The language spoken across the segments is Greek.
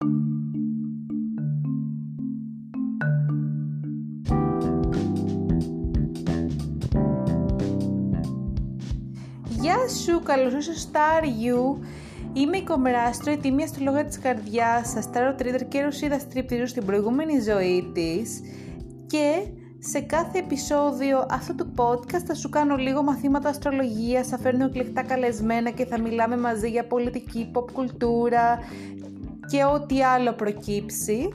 Γεια σου, καλώς ήρθες στο Star You. Είμαι η Κομράστρο, η τιμή αστρολόγα της καρδιάς σας, Tarot Reader και ρωσίδα στριπτηρίου στην προηγούμενη ζωή της και σε κάθε επεισόδιο αυτού του podcast θα σου κάνω λίγο μαθήματα αστρολογίας, θα φέρνω εκλεκτά καλεσμένα και θα μιλάμε μαζί για πολιτική, pop κουλτούρα και ό,τι άλλο προκύψει.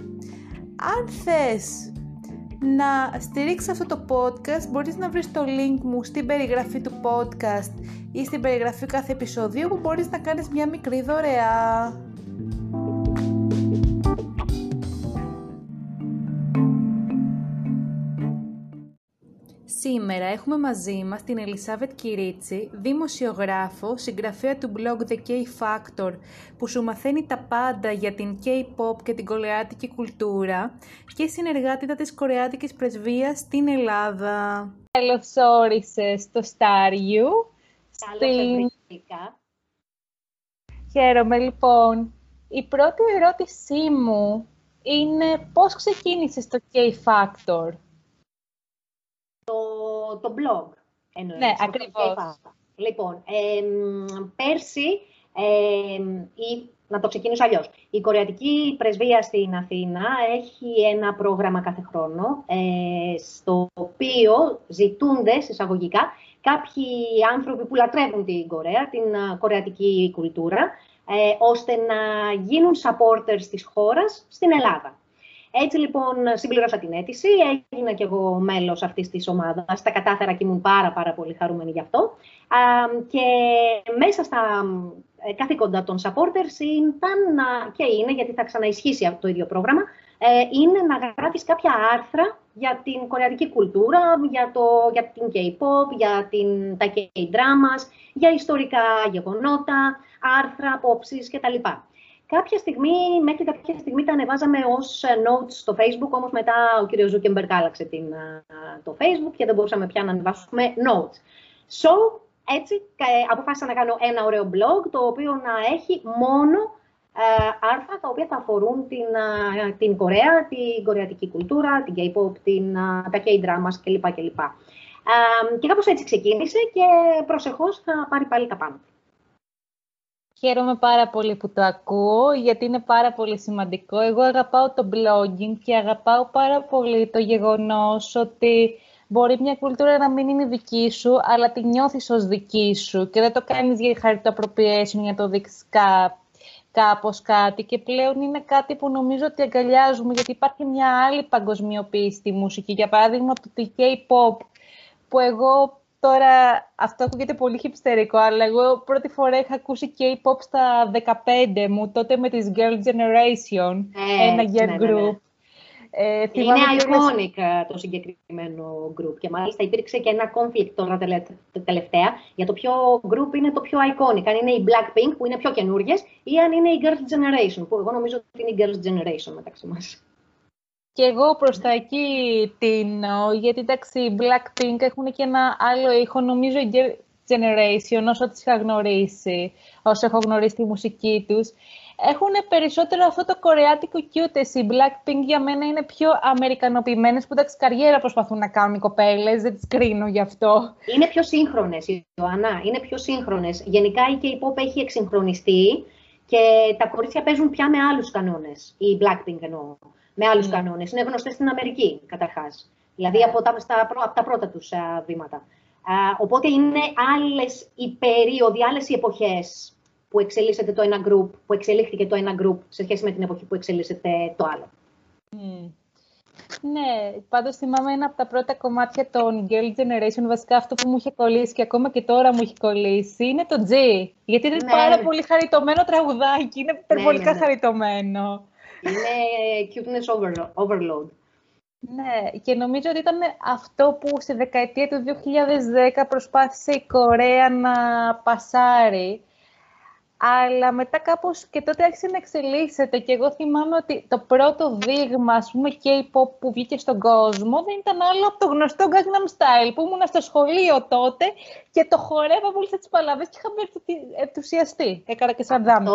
Αν θες να στηρίξεις αυτό το podcast μπορείς να βρεις το link μου στην περιγραφή του podcast ή στην περιγραφή κάθε επεισοδίου που μπορείς να κάνεις μια μικρή δωρεά. Σήμερα έχουμε μαζί μας την Ελισάβετ Κυρίτσι, δημοσιογράφο, συγγραφέα του blog The K-Factor, που σου μαθαίνει τα πάντα για την K-pop και την κορεάτικη κουλτούρα και συνεργάτητα της κορεάτικης πρεσβείας στην Ελλάδα. Καλώς όρισες στο Star You. Στην... Χαίρομαι λοιπόν. Η πρώτη ερώτησή μου είναι πώς ξεκίνησες το K-Factor; Το, το blog. Εννοείς, ναι, ακριβώς. Λοιπόν, ε, πέρσι, ε, η, να το ξεκινήσω αλλιώς, η Κορεατική Πρεσβεία στην Αθήνα έχει ένα πρόγραμμα κάθε χρόνο, ε, στο οποίο ζητούνται, εισαγωγικά, κάποιοι άνθρωποι που λατρεύουν την Κορέα, την ε, κορεατική κουλτούρα, ε, ώστε να γίνουν supporters της χώρας στην Ελλάδα. Έτσι λοιπόν συμπληρώσα την αίτηση, έγινα κι εγώ μέλος αυτής της ομάδας, τα κατάφερα και ήμουν πάρα πάρα πολύ χαρούμενη γι' αυτό. και μέσα στα ε, καθήκοντα των supporters ήταν και είναι, γιατί θα ξαναισχύσει το ίδιο πρόγραμμα, ε, είναι να γράφεις κάποια άρθρα για την κορεατική κουλτούρα, για, το, για την K-pop, για την, τα K-dramas, για ιστορικά γεγονότα, άρθρα, απόψεις κτλ. Κάποια στιγμή, μέχρι κάποια στιγμή τα ανεβάζαμε ως ε, notes στο Facebook, όμως μετά ο κ. Ζούκερμπεργκ άλλαξε την, ε, το Facebook και δεν μπορούσαμε πια να ανεβάσουμε notes. So, έτσι, ε, αποφάσισα να κάνω ένα ωραίο blog, το οποίο να έχει μόνο ε, άρθρα τα οποία θα αφορούν την, την Κορέα, την κορεατική κουλτούρα, την K-pop, την, τα K-dramas κλπ. κλπ. Ε, και κάπως έτσι ξεκίνησε και προσεχώς θα πάρει πάλι τα πάνω. Χαίρομαι πάρα πολύ που το ακούω, γιατί είναι πάρα πολύ σημαντικό. Εγώ αγαπάω το blogging και αγαπάω πάρα πολύ το γεγονός ότι μπορεί μια κουλτούρα να μην είναι δική σου, αλλά τη νιώθεις ως δική σου και δεν το κάνεις για χάρη το appropriation, για το δείξεις κά, κάπως κάτι και πλέον είναι κάτι που νομίζω ότι αγκαλιάζουμε γιατί υπάρχει μια άλλη παγκοσμιοποίηση στη μουσική. Για παράδειγμα, το K-pop που εγώ Τώρα, αυτό ακούγεται πολύ χυψτερικό, αλλά εγώ πρώτη φορά είχα ακούσει K-pop στα 15 μου, τότε με τις Girl Generation, ε, ένα girl ναι, group. Ναι, ναι. Ε, είναι iconic ε, το συγκεκριμένο group και μάλιστα υπήρξε και ένα conflict τώρα τελευταία για το ποιο group είναι το πιο iconic, αν είναι η Blackpink που είναι πιο καινούργιες ή αν είναι η Girls' Generation, που εγώ νομίζω ότι είναι η Girls' Generation μεταξύ μας. Και εγώ προς τα εκεί τίνω, γιατί εντάξει, οι Blackpink έχουν και ένα άλλο ήχο, νομίζω η Generation, όσο τις είχα γνωρίσει, όσο έχω γνωρίσει τη μουσική τους, έχουν περισσότερο αυτό το κορεάτικο cute. Οι Blackpink για μένα είναι πιο αμερικανοποιημένες, που εντάξει, καριέρα προσπαθούν να κάνουν οι κοπέλες, δεν τις κρίνω γι' αυτό. Είναι πιο σύγχρονες, Ιωάννα, είναι πιο σύγχρονες. Γενικά η K-pop έχει εξυγχρονιστεί και τα κορίτσια παίζουν πια με άλλους κανόνες, οι Blackpink εννοώ με άλλους mm. κανόνες. Είναι γνωστές στην Αμερική, καταρχάς. Δηλαδή ναι. από τα, στα, από τα πρώτα τους βήματα. Α, οπότε είναι άλλες οι περίοδοι, άλλες οι εποχές που εξελίσσεται το ένα group, που εξελίχθηκε το ένα group σε σχέση με την εποχή που εξελίσσεται το άλλο. Mm. Ναι, πάντως θυμάμαι ένα από τα πρώτα κομμάτια των Girl Generation, βασικά αυτό που μου είχε κολλήσει και ακόμα και τώρα μου έχει κολλήσει, είναι το G. Γιατί είναι ναι. πάρα πολύ χαριτωμένο τραγουδάκι, είναι υπερβολικά ναι, ναι, ναι. χαριτωμένο. Είναι cuteness overload. Ναι, και νομίζω ότι ήταν αυτό που στη δεκαετία του 2010 προσπάθησε η Κορέα να πασάρει. Αλλά μετά κάπως και τότε άρχισε να εξελίσσεται και εγώ θυμάμαι ότι το πρώτο δείγμα, ας πούμε, K-pop που βγήκε στον κόσμο δεν ήταν άλλο από το γνωστό Gangnam Style που ήμουν στο σχολείο τότε και το χορεύα πολύ τις παλαβές και είχα ενθουσιαστεί. Έκανα και σαν δάμι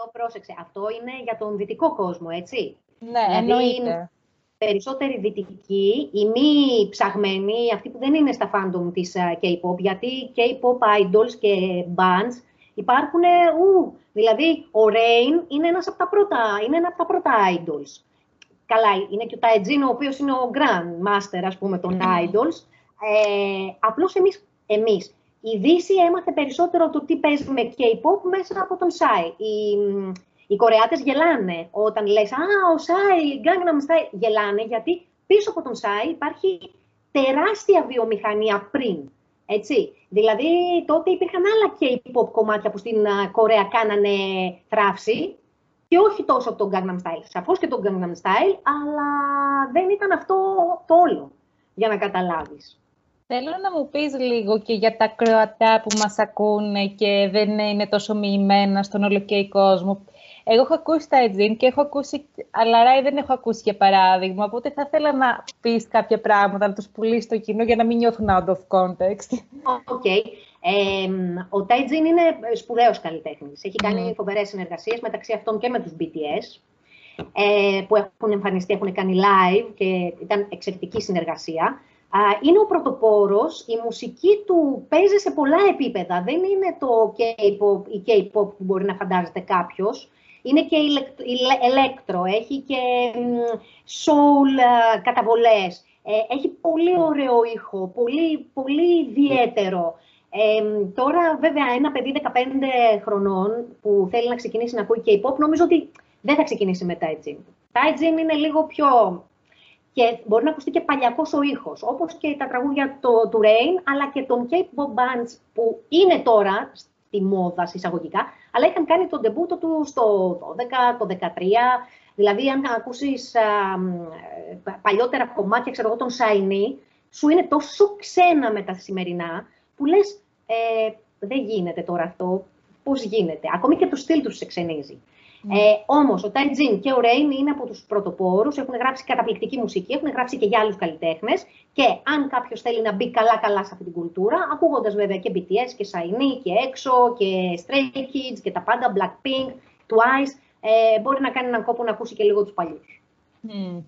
αυτό πρόσεξε. Αυτό είναι για τον δυτικό κόσμο, έτσι. Ναι, δηλαδή, εννοείται. Περισσότεροι δυτικοί, οι μη ψαγμένοι, αυτοί που δεν είναι στα fandom της uh, K-pop, γιατί K-pop idols και bands υπάρχουν, ου, δηλαδή ο Rain είναι ένας από τα πρώτα, είναι ένα από τα πρώτα idols. Καλά, είναι και ο Taejin, ο οποίος είναι ο Grand Master, ας πούμε, των idols. Ε, απλώς εμείς, εμείς η Δύση έμαθε περισσότερο το τι παίζει με K-pop μέσα από τον Σάι. Οι, οι Κορεάτες γελάνε όταν λες «Α, ο Σάι, Gangnam Style». Γελάνε γιατί πίσω από τον Σάι υπάρχει τεράστια βιομηχανία πριν. Έτσι. Δηλαδή, τότε υπήρχαν άλλα K-pop κομμάτια που στην Κορέα κάνανε θράψη και όχι τόσο από τον Gangnam Style. Σαφώς και τον Gangnam Style, αλλά δεν ήταν αυτό το όλο, για να καταλάβεις. Θέλω να μου πεις λίγο και για τα Κροατά που μας ακούνε και δεν είναι τόσο μοιημένα στον ολοκαίρι κόσμο. Εγώ έχω ακούσει Ταετζίν και έχω ακούσει, αλλά Ράι δεν έχω ακούσει για παράδειγμα, οπότε θα ήθελα να πεις κάποια πράγματα, να τους πουλήσεις στο κοινό για να μην νιώθουν out of context. OK. Okay. Ε, ο Τάιτζιν είναι σπουδαίος καλλιτέχνης. Έχει κάνει μμ. φοβερές συνεργασίες μεταξύ αυτών και με τους BTS, ε, που έχουν εμφανιστεί, έχουν κάνει live και ήταν εξαιρετική συνεργασία είναι ο πρωτοπόρος, η μουσική του παίζει σε πολλά επίπεδα. Δεν είναι το K-pop ή K-pop που μπορεί να φαντάζεται κάποιος. Είναι και ηλέκτρο, έχει και soul καταβολές. Ε, έχει πολύ ωραίο ήχο, πολύ, πολύ ιδιαίτερο. Ε, τώρα, βέβαια, ένα παιδί 15 χρονών που θέλει να ξεκινήσει να ακούει K-pop, νομίζω ότι δεν θα ξεκινήσει με Taijin. Taijin είναι λίγο πιο και μπορεί να ακουστεί και παλιακός ο ήχος, όπως και τα τραγούδια το, του Rain, αλλά και των K-pop bands που είναι τώρα στη μόδα συσσαγωγικά, αλλά είχαν κάνει τον τεμπούτο του στο 12, το 13. Δηλαδή, αν ακούσεις παλιότερα κομμάτια, ξέρω εγώ, τον Shiny, σου είναι τόσο ξένα με τα σημερινά, που λες, ε, δεν γίνεται τώρα αυτό. Πώς γίνεται; Ακόμη και το στυλ τους σε ξενίζει. Mm. Ε, Όμως ο Τάι Τζιν και ο Ρέιν είναι από τους πρωτοπόρους, έχουν γράψει καταπληκτική μουσική, έχουν γράψει και για άλλους καλλιτέχνες. Και αν κάποιος θέλει να μπει καλά-καλά σε αυτή την κουλτούρα, ακούγοντας βέβαια και BTS και Shiny και EXO και Stray Kids και τα πάντα, Blackpink, Twice, ε, μπορεί να κάνει έναν κόπο να ακούσει και λίγο τους παλιούς. Mm.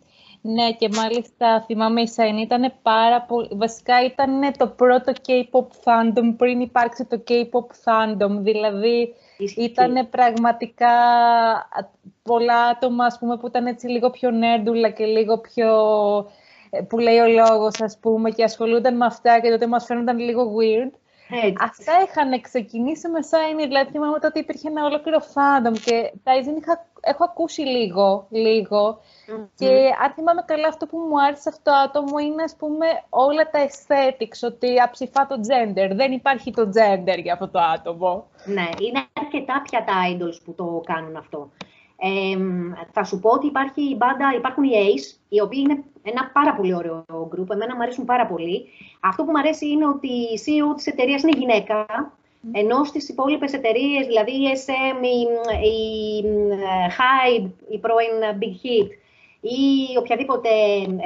Ναι, και μάλιστα θυμάμαι η Shiny ήταν πάρα πολύ... Βασικά ήταν το πρώτο K-pop fandom πριν υπάρξει το K-pop fandom. Δηλαδή, ήταν πραγματικά πολλά άτομα ας πούμε, που ήταν έτσι λίγο πιο νέρντουλα και λίγο πιο ε, που λέει ο λόγος ας πούμε και ασχολούνταν με αυτά και τότε μας φαίνονταν λίγο weird. Έτσι. Αυτά είχαν ξεκινήσει με Shiny, δηλαδή θυμάμαι ότι υπήρχε ένα ολόκληρο fandom και τα είχα, έχω ακούσει λίγο, λίγο και αν θυμάμαι καλά, αυτό που μου άρεσε αυτό το άτομο είναι, ας πούμε, όλα τα aesthetics, ότι αψηφά το gender. Δεν υπάρχει το gender για αυτό το άτομο. Ναι, είναι αρκετά πια τα idols που το κάνουν αυτό. Ε, θα σου πω ότι υπάρχει η μπάντα, υπάρχουν οι Ace, οι οποίοι είναι ένα πάρα πολύ ωραίο group. Εμένα μου αρέσουν πάρα πολύ. Αυτό που μου αρέσει είναι ότι η CEO της εταιρείας είναι γυναίκα, ενώ στις υπόλοιπες εταιρείες, δηλαδή η SM, η, η Hype, η πρώην Big Hit, ή οποιαδήποτε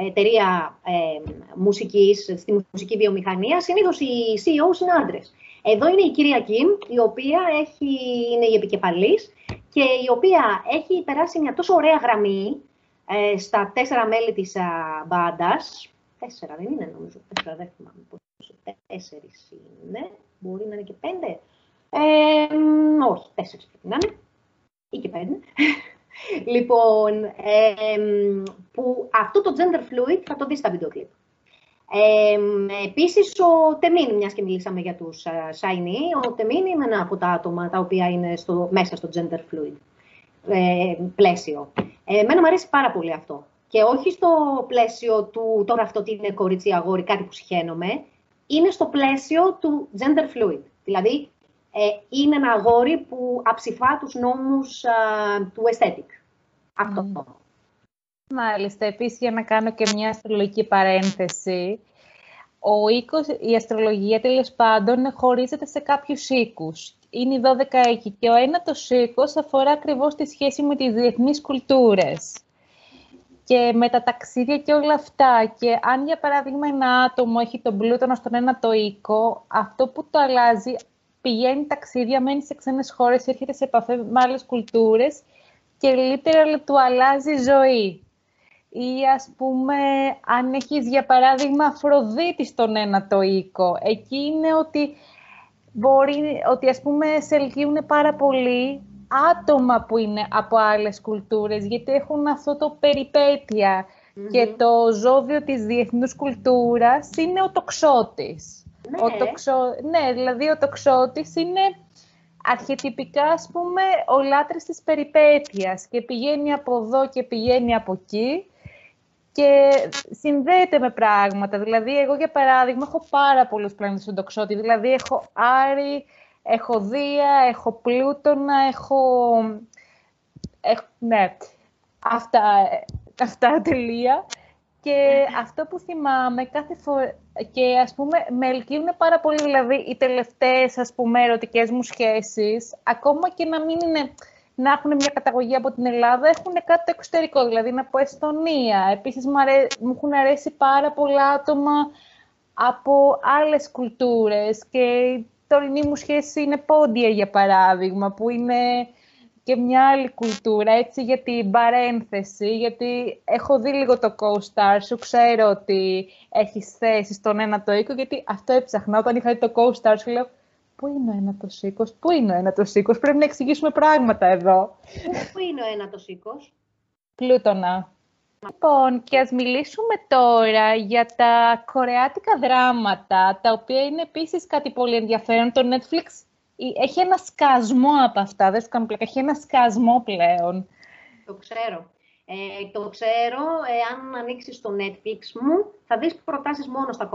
εταιρεία ε, μουσικής, στη μουσική βιομηχανία, συνήθως οι CEO είναι άντρες. Εδώ είναι η κυρία Κιμ, η οποία έχει, είναι η επικεφαλής και η οποία έχει περάσει μια τόσο ωραία γραμμή ε, στα τέσσερα μέλη της α, μπάντας. Τέσσερα δεν είναι νομίζω, τέσσερα δεν θυμάμαι πόσο, τέσσερις είναι, μπορεί να είναι και πέντε. Ε, όχι, τέσσερις πρέπει να είναι, ή και πέντε. λοιπόν, ε, που αυτό το gender fluid θα το δεις στα βίντεο κλιπ. Ε, επίσης, ο Τεμίν, μιας και μιλήσαμε για τους uh, Shiny, ο Τεμίν είναι ένα από τα άτομα τα οποία είναι στο, μέσα στο gender fluid ε, πλαίσιο. Ε, εμένα μου αρέσει πάρα πολύ αυτό. Και όχι στο πλαίσιο του τώρα αυτό τι είναι κορίτσι αγόρι, κάτι που συχαίνομαι, είναι στο πλαίσιο του gender fluid. Δηλαδή, ε, είναι ένα αγόρι που αψηφά τους νόμους του aesthetic. Αυτό. Μάλιστα. Επίσης, για να κάνω και μια αστρολογική παρένθεση, ο οίκος, η αστρολογία τέλος πάντων χωρίζεται σε κάποιους οίκους. Είναι οι 12 οίκοι και ο ένατος οίκος αφορά ακριβώς τη σχέση με τις διεθνείς κουλτούρες και με τα ταξίδια και όλα αυτά. Και αν για παράδειγμα ένα άτομο έχει τον πλούτονα στον ένατο οίκο, αυτό που το αλλάζει πηγαίνει ταξίδια, μένει σε ξένες χώρες, έρχεται σε επαφή με άλλες κουλτούρες και λίτερα του αλλάζει η ζωή. Ή ας πούμε, αν έχεις για παράδειγμα Αφροδίτη στον ένα το οίκο, εκεί είναι ότι μπορεί, ότι ας πούμε σε ελκύουν πάρα πολύ άτομα που είναι από άλλες κουλτούρες, γιατί έχουν αυτό το περιπέτεια και το ζώδιο της διεθνούς κουλτούρας είναι ο τοξότης. Ναι. Ο τοξο... ναι, δηλαδή ο τοξότης είναι αρχιετυπικά, ας πούμε, ο λάτρης της περιπέτειας και πηγαίνει από εδώ και πηγαίνει από εκεί και συνδέεται με πράγματα. Δηλαδή, εγώ για παράδειγμα έχω πάρα πολλούς πλανήτες στον τοξότη. Δηλαδή, έχω Άρη, έχω Δία, έχω Πλούτονα, έχω... έχω... Ναι, αυτά, αυτά τελεία. Και αυτό που θυμάμαι κάθε φορά, και ας πούμε με ελκύουν πάρα πολύ, δηλαδή οι τελευταίες ας πούμε ερωτικές μου σχέσεις, ακόμα και να μην είναι, να έχουν μια καταγωγή από την Ελλάδα, έχουν κάτι το εξωτερικό, δηλαδή είναι από Εστονία. Επίσης μου, αρέ, μου έχουν αρέσει πάρα πολλά άτομα από άλλες κουλτούρες και η τωρινή μου σχέση είναι πόντια για παράδειγμα, που είναι και μια άλλη κουλτούρα, έτσι, για την παρένθεση, γιατί έχω δει λίγο το co-star σου, ξέρω ότι έχεις θέση στον ένα το οίκο, γιατί αυτό έψαχνα. Όταν είχα δει το co-star σου, λέω, πού είναι ο ένα το οίκος, πού είναι ο ένα το οίκος, πρέπει να εξηγήσουμε πράγματα εδώ. Πού είναι ο ένα το οίκος; Πλούτονα. Λοιπόν, και ας μιλήσουμε τώρα για τα κορεάτικα δράματα, τα οποία είναι επίσης κάτι πολύ ενδιαφέρον. Το Netflix έχει ένα σκασμό από αυτά, δεν σου κάνω πλάκα, έχει ένα σκασμό πλέον. Το ξέρω. Ε, το ξέρω, ε, αν ανοίξεις το Netflix μου, θα δεις προτάσεις μόνο στα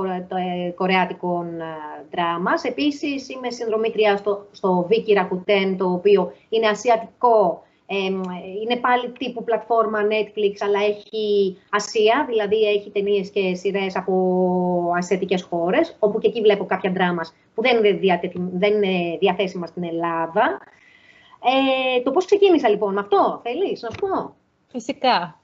ε, κορεάτικων ε, δράμας. Επίσης, είμαι συνδρομήτρια στο, στο Viki Rakuten, το οποίο είναι ασιατικό είναι πάλι τύπου πλατφόρμα Netflix, αλλά έχει Ασία, δηλαδή έχει ταινίες και σειρές από ασιατικές χώρες, όπου και εκεί βλέπω κάποια δράμας που δεν είναι, δεν είναι διαθέσιμα στην Ελλάδα. Ε, το πώς ξεκίνησα λοιπόν με αυτό, θέλεις να σου πω; Φυσικά.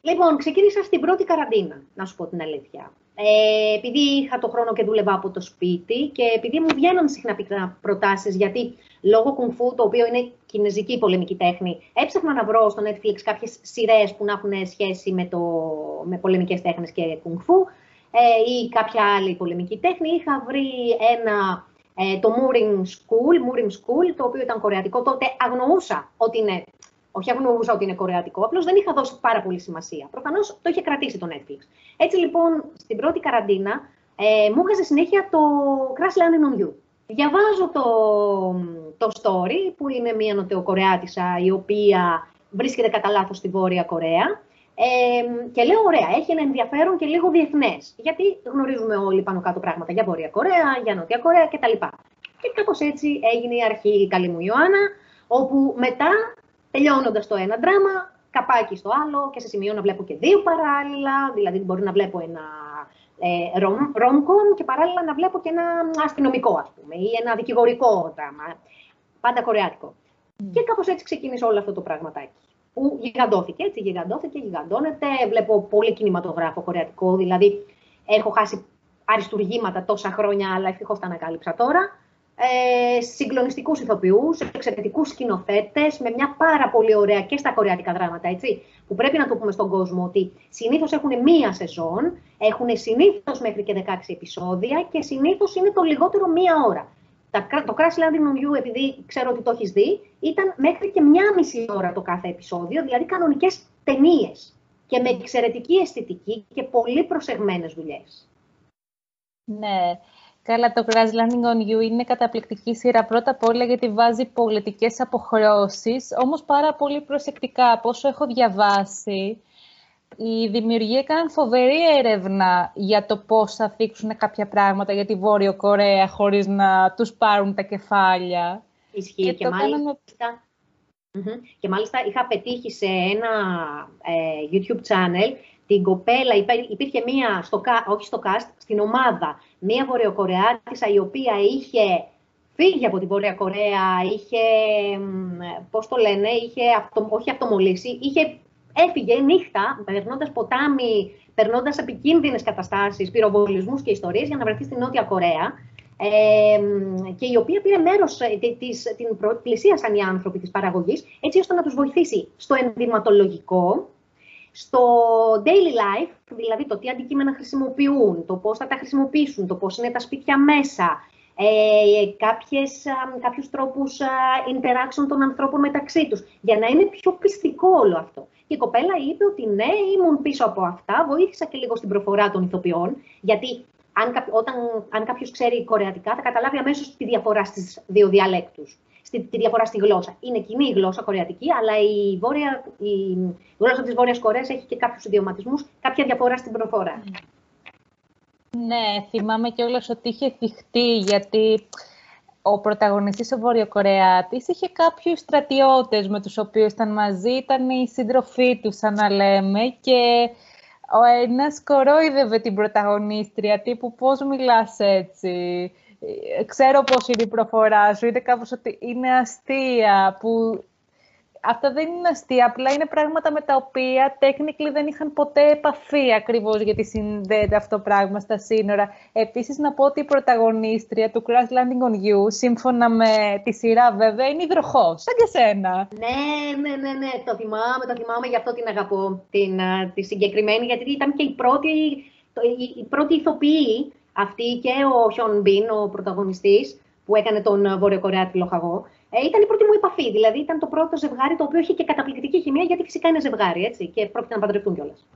Λοιπόν, ξεκίνησα στην πρώτη καραντίνα, να σου πω την αλήθεια. Ε, επειδή είχα το χρόνο και δούλευα από το σπίτι και επειδή μου βγαίνουν συχνά προτάσεις, γιατί λόγω κουνφού, το οποίο είναι κινέζικη πολεμική τέχνη, έψαχνα να βρω στο Netflix κάποιες σειρές που να έχουν σχέση με, το, με πολεμικές τέχνες και κουνφού ε, ή κάποια άλλη πολεμική τέχνη. Είχα βρει ένα, ε, το Mooring School, Mooring School, το οποίο ήταν κορεατικό. Τότε αγνοούσα ότι είναι όχι αγνοούσα ότι είναι κορεατικό, απλώς δεν είχα δώσει πάρα πολύ σημασία. Προφανώς το είχε κρατήσει το Netflix. Έτσι λοιπόν, στην πρώτη καραντίνα, ε, μου έβγαζε συνέχεια το Crash Landing on You. Διαβάζω το, το story, που είναι μια νοτεοκορεάτισα η οποία βρίσκεται κατά λάθος στη Βόρεια Κορέα. Ε, και λέω, ωραία, έχει ένα ενδιαφέρον και λίγο διεθνές. Γιατί γνωρίζουμε όλοι πάνω κάτω πράγματα για Βόρεια Κορέα, για Νότια Κορέα κτλ. Και κάπως έτσι έγινε η αρχή η καλή μου Ιωάννα, όπου μετά τελειώνοντας το ένα δράμα, καπάκι στο άλλο και σε σημείο να βλέπω και δύο παράλληλα. Δηλαδή, μπορεί να βλέπω ένα ε, rom-com και παράλληλα να βλέπω και ένα αστυνομικό, ας πούμε, ή ένα δικηγορικό δράμα. Πάντα κορεάτικο. Mm. Και κάπως έτσι ξεκίνησε όλο αυτό το πραγματάκι. Που γιγαντώθηκε, έτσι γιγαντώθηκε, γιγαντώνεται. Βλέπω πολύ κινηματογράφο κορεατικό, δηλαδή έχω χάσει αριστουργήματα τόσα χρόνια, αλλά ευτυχώς τα ανακάλυψα τώρα ε, συγκλονιστικούς ηθοποιούς, εξαιρετικούς σκηνοθέτες, με μια πάρα πολύ ωραία και στα κορεάτικα δράματα, έτσι, που πρέπει να το πούμε στον κόσμο ότι συνήθως έχουν μία σεζόν, έχουν συνήθως μέχρι και 16 επεισόδια και συνήθως είναι το λιγότερο μία ώρα. Το Crash Landing on You, επειδή ξέρω ότι το έχεις δει, ήταν μέχρι και μία μισή ώρα το κάθε επεισόδιο, δηλαδή κανονικές ταινίες και με εξαιρετική αισθητική και πολύ προσεγμένες δουλειές. Ναι. Καλά, το Crash Landing on You είναι καταπληκτική σειρά πρώτα απ' όλα γιατί βάζει πολιτικές αποχρώσεις, όμως πάρα πολύ προσεκτικά. Από όσο έχω διαβάσει, οι δημιουργοί έκαναν φοβερή έρευνα για το πώς θα θίξουν κάποια πράγματα για τη Βόρειο Κορέα χωρίς να τους πάρουν τα κεφάλια. Ισχύει και, και μάλιστα... Και μάλιστα είχα πετύχει σε ένα ε, YouTube channel την κοπέλα, υπήρχε μία, στο, όχι στο cast, στην ομάδα, μία Βορειοκορεάτισσα η οποία είχε φύγει από την Βόρεια Κορέα, είχε, πώς το λένε, είχε αυτο, όχι αυτομολύσει, είχε, έφυγε νύχτα, περνώντας ποτάμι, περνώντας επικίνδυνες καταστάσεις, πυροβολισμούς και ιστορίες για να βρεθεί στην Νότια Κορέα. ε, και η οποία πήρε μέρος, ε, της, την πλησίασαν οι άνθρωποι της παραγωγής, έτσι ώστε να τους βοηθήσει στο ενδυματολογικό, στο daily life, δηλαδή το τι αντικείμενα χρησιμοποιούν, το πώς θα τα χρησιμοποιήσουν, το πώς είναι τα σπίτια μέσα, ε, κάποιες, κάποιους τρόπους interaction των ανθρώπων μεταξύ τους, για να είναι πιο πιστικό όλο αυτό. Και η κοπέλα είπε ότι ναι, ήμουν πίσω από αυτά, βοήθησα και λίγο στην προφορά των ηθοποιών, γιατί αν, όταν, αν κάποιος ξέρει κορεατικά θα καταλάβει αμέσως τη διαφορά στις δύο διαλέκτους στη, τη διαφορά στη γλώσσα. Είναι κοινή η γλώσσα κορεατική, αλλά η, βόρεια, η γλώσσα της Βόρειας Κορέας έχει και κάποιους ιδιωματισμούς, κάποια διαφορά στην προφορά. Ναι, θυμάμαι κιόλα ότι είχε θυχτεί, γιατί ο πρωταγωνιστής ο Βορειοκορεάτης είχε κάποιους στρατιώτες με τους οποίους ήταν μαζί, ήταν η σύντροφή του, σαν να λέμε, και ο ένας κορόιδευε την πρωταγωνίστρια, τύπου πώς μιλάς έτσι, ε, ξέρω πώς είναι η προφορά σου, είτε κάπως ότι είναι αστεία, που αυτά δεν είναι αστεία, απλά είναι πράγματα με τα οποία technically δεν είχαν ποτέ επαφή ακριβώς γιατί συνδέεται αυτό το πράγμα στα σύνορα. Επίσης να πω ότι η πρωταγωνίστρια του Crash Landing on You, σύμφωνα με τη σειρά βέβαια, είναι υδροχός, σαν και σένα. Ναι, ναι, ναι, ναι, το θυμάμαι, το θυμάμαι, γι' αυτό την αγαπώ, την, τη συγκεκριμένη, γιατί ήταν και η πρώτη, η, η πρώτη ηθοποιή αυτή και ο Χιον Μπιν, ο πρωταγωνιστής, που έκανε τον Βορειοκορεάτη λοχαγό, ε, ήταν η πρώτη μου επαφή. Δηλαδή ήταν το πρώτο ζευγάρι το οποίο είχε και καταπληκτική χημεία, γιατί φυσικά είναι ζευγάρι, έτσι, και πρόκειται να παντρευτούν κιόλας.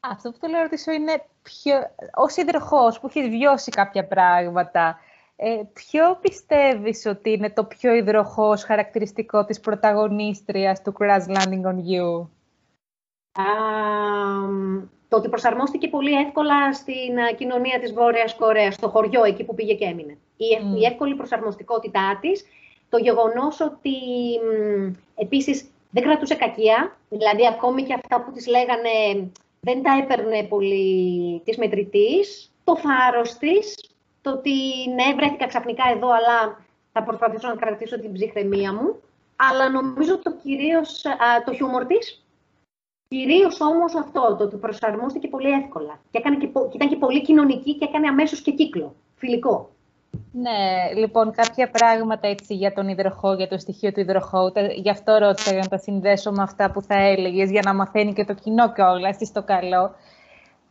Αυτό που θέλω να ρωτήσω είναι, ποιο, ως υδροχός που έχεις βιώσει κάποια πράγματα, ε, ποιο πιστεύεις ότι είναι το πιο υδροχός χαρακτηριστικό της πρωταγωνίστριας του Crash Landing on You? Το ότι προσαρμόστηκε πολύ εύκολα στην ε, κοινωνία της Βόρειας Κορέας, στο χωριό, εκεί που πήγε και έμεινε. Η, η εύκολη προσαρμοστικότητά της, το γεγονός ότι επίσης δεν κρατούσε κακία, δηλαδή ακόμη και αυτά που της λέγανε δεν τα έπαιρνε πολύ της μετρητής, το θάρρος της, το ότι ναι, βρέθηκα ξαφνικά εδώ, αλλά θα προσπαθήσω να κρατήσω την ψυχραιμία μου, αλλά νομίζω το κυρίως το χιούμορ της, Κυρίως όμως αυτό, το ότι προσαρμόστηκε πολύ εύκολα. Και, έκανε και, και ήταν και πολύ κοινωνική και έκανε αμέσως και κύκλο. Φιλικό. Ναι, λοιπόν, κάποια πράγματα έτσι για τον υδροχό, για το στοιχείο του υδροχώου. Γι' αυτό ρώτησα για να τα συνδέσω με αυτά που θα έλεγες, για να μαθαίνει και το κοινό κιόλας, στο καλό.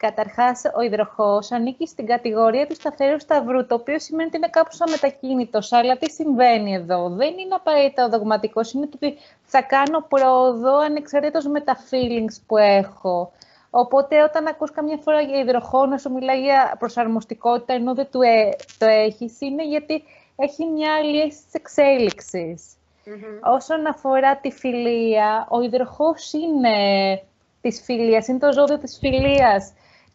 Καταρχάς, ο υδροχός ανήκει στην κατηγορία του σταθερού σταυρού, το οποίο σημαίνει ότι είναι κάπως αμετακίνητος. Αλλά τι συμβαίνει εδώ, δεν είναι απαραίτητα ο δογματικός, είναι ότι θα κάνω πρόοδο ανεξαρτήτως με τα feelings που έχω. Οπότε, όταν ακούς καμιά φορά για υδροχό να σου μιλάει για προσαρμοστικότητα, ενώ δεν του ε, το έχεις, είναι γιατί έχει μια άλλη αίσθηση της εξέλιξης. Όσον αφορά τη φιλία, ο υδροχός είναι της φιλίας, είναι το ζώδιο της φιλίας.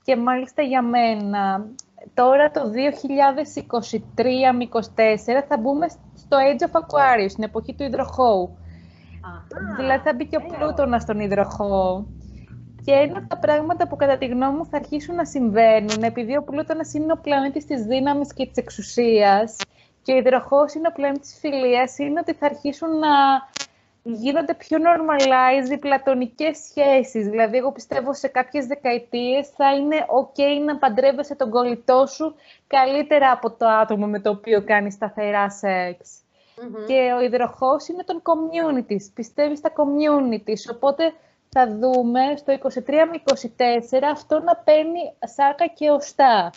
Και μάλιστα για μένα, τώρα το 2023 με 2024 θα μπούμε στο Age of Aquarius, στην εποχή του υδροχώου. Δηλαδή θα μπει και ο Πλούτονας στον υδροχώο. Και ένα από τα πράγματα που κατά τη γνώμη μου θα αρχίσουν να συμβαίνουν, επειδή ο Πλούτονας είναι ο πλανήτης της δύναμης και της εξουσίας και ο υδροχώος είναι ο πλανήτης της φιλίας, είναι ότι θα αρχίσουν να γίνονται πιο normalized οι πλατωνικές σχέσεις. Δηλαδή, εγώ πιστεύω σε κάποιες δεκαετίες θα είναι ok να παντρεύεσαι τον κολλητό σου καλύτερα από το άτομο με το οποίο κάνεις σταθερά σεξ. Και ο υδροχός είναι των communities, πιστεύει στα communities. Οπότε θα δούμε στο 23 με 24 αυτό να παίρνει σάκα και οστά.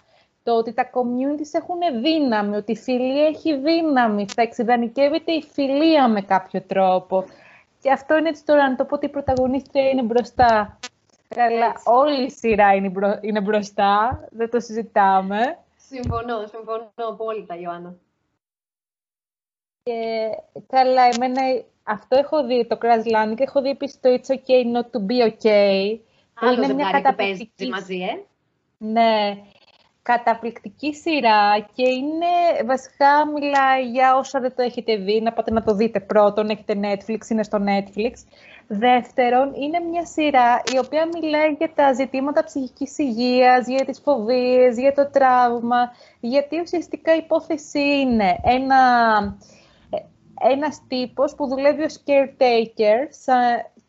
Το ότι τα communities έχουν δύναμη, ότι η φιλία έχει δύναμη, θα εξειδανικεύεται η φιλία με κάποιο τρόπο. Και αυτό είναι έτσι τώρα, να το πω ότι η πρωταγωνίστρια είναι μπροστά. Αλλά όλη η σειρά είναι, μπρο... είναι μπροστά, δεν το συζητάμε. Συμφωνώ, συμφωνώ απόλυτα, Ιωάννα. Και καλά, εμένα αυτό έχω δει, το Crash Landing, και έχω δει επίσης το It's Okay Not To Be Okay. Άλλο είναι μια καταπληκτική... μαζί, ε. Ναι, καταπληκτική σειρά και είναι, βασικά μιλάει για όσα δεν το έχετε δει, να πάτε να το δείτε πρώτον, έχετε Netflix, είναι στο Netflix. Δεύτερον, είναι μια σειρά η οποία μιλάει για τα ζητήματα ψυχικής υγείας, για τις φοβίες, για το τραύμα, γιατί ουσιαστικά η υπόθεση είναι ένα, ένας τύπος που δουλεύει ως caretaker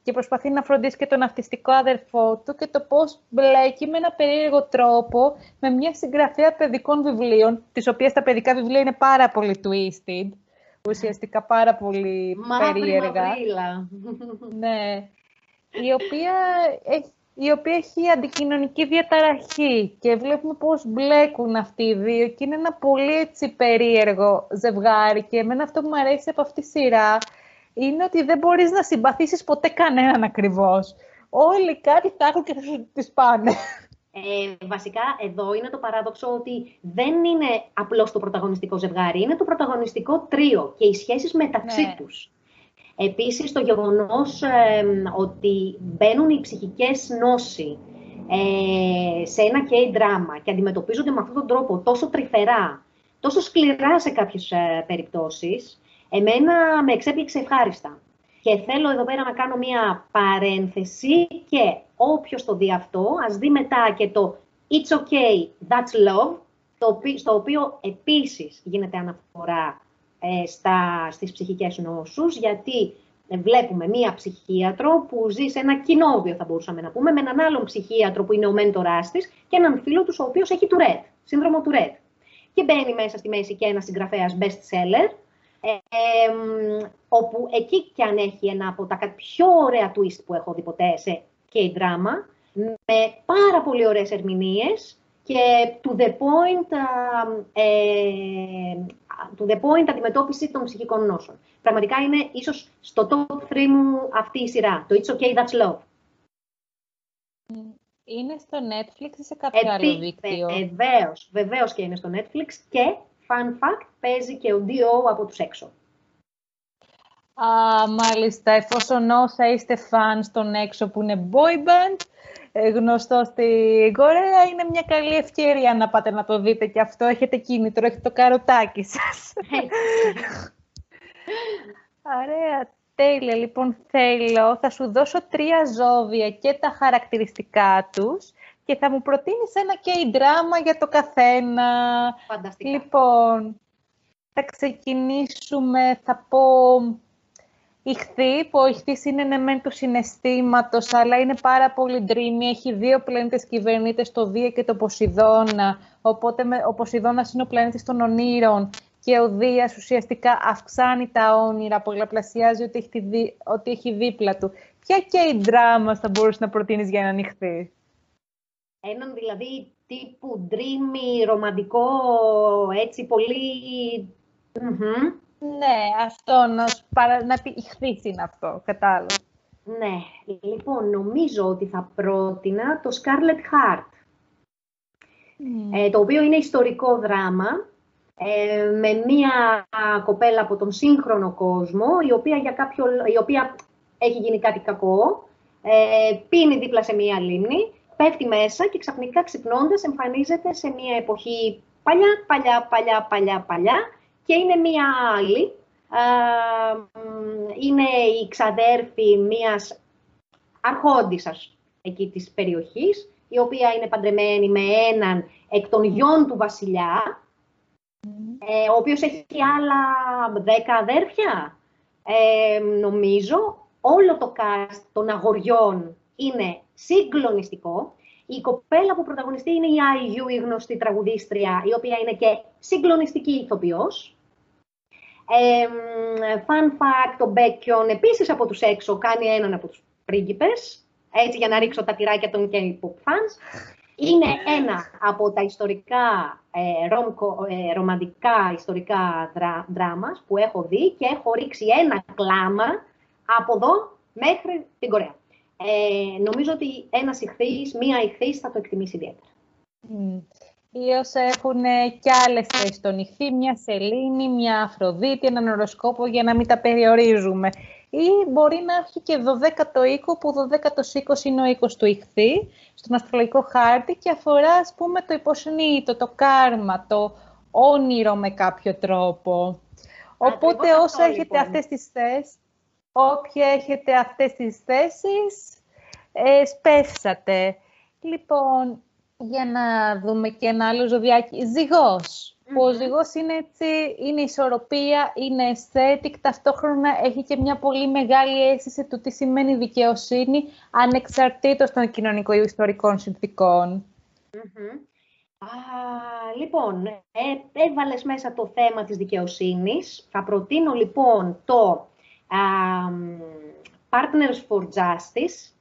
και προσπαθεί να φροντίσει και τον αυτιστικό αδερφό του και το πώς μπλέκει με ένα περίεργο τρόπο με μια συγγραφέα παιδικών βιβλίων, τις οποίες τα παιδικά βιβλία είναι πάρα πολύ twisted, ουσιαστικά πάρα πολύ Μαύρη περίεργα. μαυρίλα. Ναι, η οποία έχει η οποία έχει αντικοινωνική διαταραχή και βλέπουμε πώς μπλέκουν αυτοί οι δύο και είναι ένα πολύ έτσι περίεργο ζευγάρι και εμένα αυτό που μου αρέσει από αυτή τη σειρά είναι ότι δεν μπορείς να συμπαθήσεις ποτέ κανέναν ακριβώς. Όλοι κάτι θα έχουν και θα σου τις πάνε. Ε, βασικά, εδώ είναι το παράδοξο ότι δεν είναι απλώς το πρωταγωνιστικό ζευγάρι, είναι το πρωταγωνιστικό τρίο και οι σχέσεις μεταξύ Ναι. τους. Επίσης, το γεγονός ε, ότι μπαίνουν οι ψυχικές νόσοι ε, σε ένα K-δράμα και αντιμετωπίζονται με αυτόν τον τρόπο τόσο τρυφερά, τόσο σκληρά σε κάποιες ε, περιπτώσεις, εμένα με εξέπληξε ευχάριστα. Και θέλω εδώ πέρα να κάνω μία παρένθεση και όποιος το δει αυτό, ας δει μετά και το It's okay, that's love, το οποί- στο οποίο επίσης γίνεται αναφορά ε, στα, στις ψυχικές νόσους, γιατί ε, βλέπουμε μία ψυχίατρο που ζει σε ένα κοινόβιο, θα μπορούσαμε να πούμε, με έναν άλλον ψυχίατρο που είναι ο μέντοράς της και έναν φίλο τους ο οποίος έχει Tourette, σύνδρομο Tourette. Και μπαίνει μέσα στη μέση και ένας συγγραφέας best seller, ε, εμ, όπου εκεί και αν έχει ένα από τα κα- πιο ωραία twist που έχω δει ποτέ σε K-drama, με πάρα πολύ ωραίες ερμηνείες και to the point, α, ε, to the point αντιμετώπιση των ψυχικών νόσων. Πραγματικά είναι ίσως στο top 3 μου αυτή η σειρά, το It's Okay, That's Love. Είναι στο Netflix ή σε κάποιο άλλο δίκτυο; Βεβαίως, βεβαίως και είναι στο Netflix και, fun fact, παίζει και ο D.O. από τους έξω. Α, μάλιστα, εφόσον όσα είστε φαν στον έξω που είναι boy band, ε, γνωστό στην Κορέα, είναι μια καλή ευκαιρία να πάτε να το δείτε και αυτό. Έχετε κίνητρο, έχετε το καροτάκι σας. Ωραία, τέλεια. Λοιπόν, θέλω, θα σου δώσω τρία ζώδια και τα χαρακτηριστικά τους και θα μου προτείνεις ένα K-δράμα για το καθένα. Φανταστικά. Λοιπόν, θα ξεκινήσουμε, θα πω, ηχθή, που ο ηχθής είναι ναι μεν του συναισθήματος, αλλά είναι πάρα πολύ dreamy, έχει δύο πλανήτες κυβερνήτες, το Δία και το Ποσειδώνα, οπότε με, ο Ποσειδώνας είναι ο πλανήτης των ονείρων και ο Δίας ουσιαστικά αυξάνει τα όνειρα, πολλαπλασιάζει ότι έχει, τη δί- ότι έχει δίπλα του. Ποια και η δράμα θα μπορούσες να προτείνεις για έναν ηχθή; Έναν δηλαδή τύπου dreamy, ρομαντικό, έτσι πολύ... Μμμ. Ναι, αυτό, να, σου παρα... να πει ηχθής είναι αυτό, κατάλαβα. Ναι, λοιπόν, νομίζω ότι θα πρότεινα το Scarlet Heart, ε, το οποίο είναι ιστορικό δράμα, ε, με μία κοπέλα από τον σύγχρονο κόσμο, η οποία, για κάποιο, λο- η οποία έχει γίνει κάτι κακό, ε, πίνει δίπλα σε μία λίμνη, πέφτει μέσα και ξαφνικά ξυπνώντας εμφανίζεται σε μία εποχή παλιά, παλιά, παλιά, παλιά, παλιά και είναι μία άλλη. Α, μ, είναι η ξαδέρφη μίας αρχόντισσας εκεί της περιοχής, η οποία είναι παντρεμένη με έναν εκ των γιών του βασιλιά, ε, ο οποίος έχει άλλα δέκα αδέρφια. Ε, νομίζω όλο το cast των αγοριών είναι συγκλονιστικό. Η κοπέλα που πρωταγωνιστεί είναι η Άιγιου, η γνωστή τραγουδίστρια, η οποία είναι και συγκλονιστική ηθοποιός. Ε, fun fact, το Μπέκιον επίσης από τους έξω κάνει έναν από τους πρίγκιπες, έτσι για να ρίξω τα τυράκια των K-pop fans. Είναι ένα από τα ιστορικά, ε, ρομκο, ε, ρομαντικά ιστορικά δρα, δράμας που έχω δει και έχω ρίξει ένα κλάμα από εδώ μέχρι την Κορέα. Ε, νομίζω ότι ένας ηχθής, μία ηχθής θα το εκτιμήσει ιδιαίτερα. Μμ. Ή όσα έχουν και άλλες θέσεις στον ηχθή, μια σελήνη, μια αφροδίτη, έναν οροσκόπο για να μην τα περιορίζουμε. Ή μπορεί να έχει και 12ο οίκο, που 12ο οίκος είναι ο οίκος του ηχθή, στον αστρολογικό χάρτη και αφορά, ας πούμε, το υποσυνείδητο, το κάρμα, το όνειρο με κάποιο τρόπο. Οπότε Ακριβώς όσο αυτό, έχετε λοιπόν. αυτές τις θέσεις, όποια έχετε αυτές τις θέσεις, ε, σπεύσατε. Λοιπόν, για να δούμε και ένα άλλο ζωδιάκι. Ζυγός. που ο ζυγός είναι έτσι, είναι ισορροπία, είναι aesthetic, ταυτόχρονα έχει και μια πολύ μεγάλη αίσθηση του τι σημαίνει δικαιοσύνη, ανεξαρτήτως των κοινωνικο-ιστορικών συνθηκών. Α, λοιπόν, ε, έβαλες μέσα το θέμα της δικαιοσύνης. Θα προτείνω λοιπόν το Partners for Justice,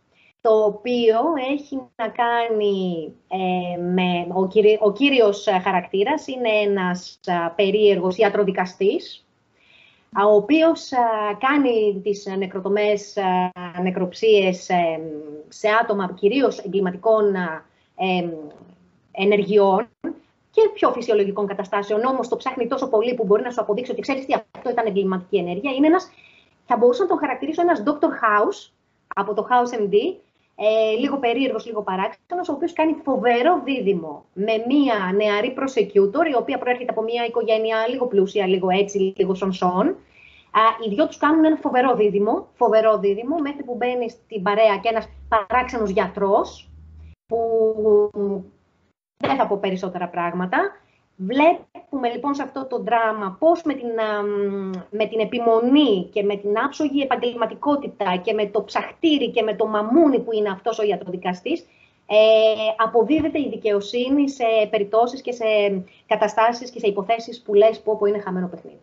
το οποίο έχει να κάνει ε, με... Ο, ο κύριος χαρακτήρας είναι ένας α, περίεργος ιατροδικαστής, ο οποίος κάνει τις νεκροτομές, νεκροψίες ε, σε άτομα κυρίως εγκληματικών ενεργειών και πιο φυσιολογικών καταστάσεων. Όμως το ψάχνει τόσο πολύ που μπορεί να σου αποδείξει ότι ξέρεις τι αυτό ήταν εγκληματική ενέργεια. Είναι ένας, θα μπορούσα να τον χαρακτηρίσω ένας Dr. House από το House MD, ε, λίγο περίεργος, λίγο παράξενος, ο οποίος κάνει φοβερό δίδυμο με μία νεαρή prosecutor, η οποία προέρχεται από μία οικογένεια λίγο πλούσια, λίγο έτσι, λίγο σονσόν. Οι δυο τους κάνουν ένα φοβερό δίδυμο, φοβερό δίδυμο, μέχρι που μπαίνει στην παρέα και ένας παράξενος γιατρός, που δεν θα πω περισσότερα πράγματα. Βλέπουμε λοιπόν σε αυτό το δράμα πώς με την, με την επιμονή και με την άψογη επαγγελματικότητα και με το ψαχτήρι και με το μαμούνι που είναι αυτός ο ιατροδικαστής, ε, αποδίδεται η δικαιοσύνη σε περιπτώσεις και σε καταστάσεις και σε υποθέσεις που λες πω, πω είναι χαμένο παιχνίδι.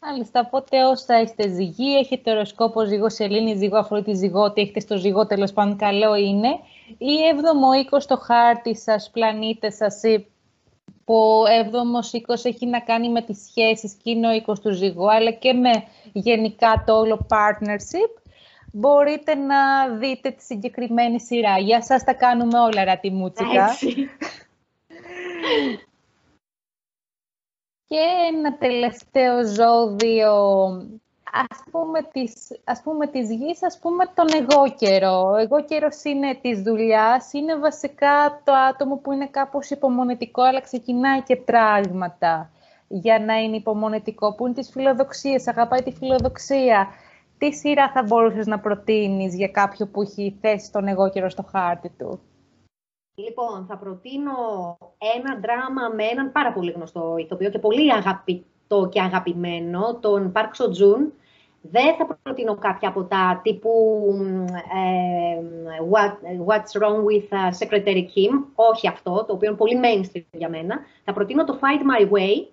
Μάλιστα, οπότε όσα είστε ζυγοί, έχετε οροσκόπο ζυγό Σελήνη, ζυγό Αφρότη, ζυγότη, έχετε στο ζυγό τέλος πάντων καλό είναι. Ή έβδομο οίκο στο χάρτη σας, πλανήτε σας, που ο έβδομος οίκο έχει να κάνει με τις σχέσεις και είναι ο οίκος του ζυγού, αλλά και με γενικά το όλο partnership, μπορείτε να δείτε τη συγκεκριμένη σειρά. Για σας τα κάνουμε όλα, Ρατιμούτσικα. Και ένα τελευταίο ζώδιο, ας πούμε, της, ας πούμε, της γης, ας πούμε, τον εγώ καιρό. Ο εγώ καιρός είναι της δουλειάς, είναι βασικά το άτομο που είναι κάπως υπομονετικό, αλλά ξεκινάει και πράγματα για να είναι υπομονετικό, που είναι της φιλοδοξίας, αγαπάει τη φιλοδοξία. Τι σειρά θα μπορούσες να προτείνεις για κάποιο που έχει θέσει τον εγώ καιρό στο χάρτη του; Λοιπόν, θα προτείνω ένα δράμα με έναν πάρα πολύ γνωστό ηθοποιό και πολύ αγαπητό και αγαπημένο, τον Park Seo Joon. Δεν θα προτείνω κάποια από τα τύπου ε, what, What's Wrong with uh, Secretary Kim, όχι αυτό, το οποίο είναι πολύ mainstream για μένα. Θα προτείνω το Fight My Way,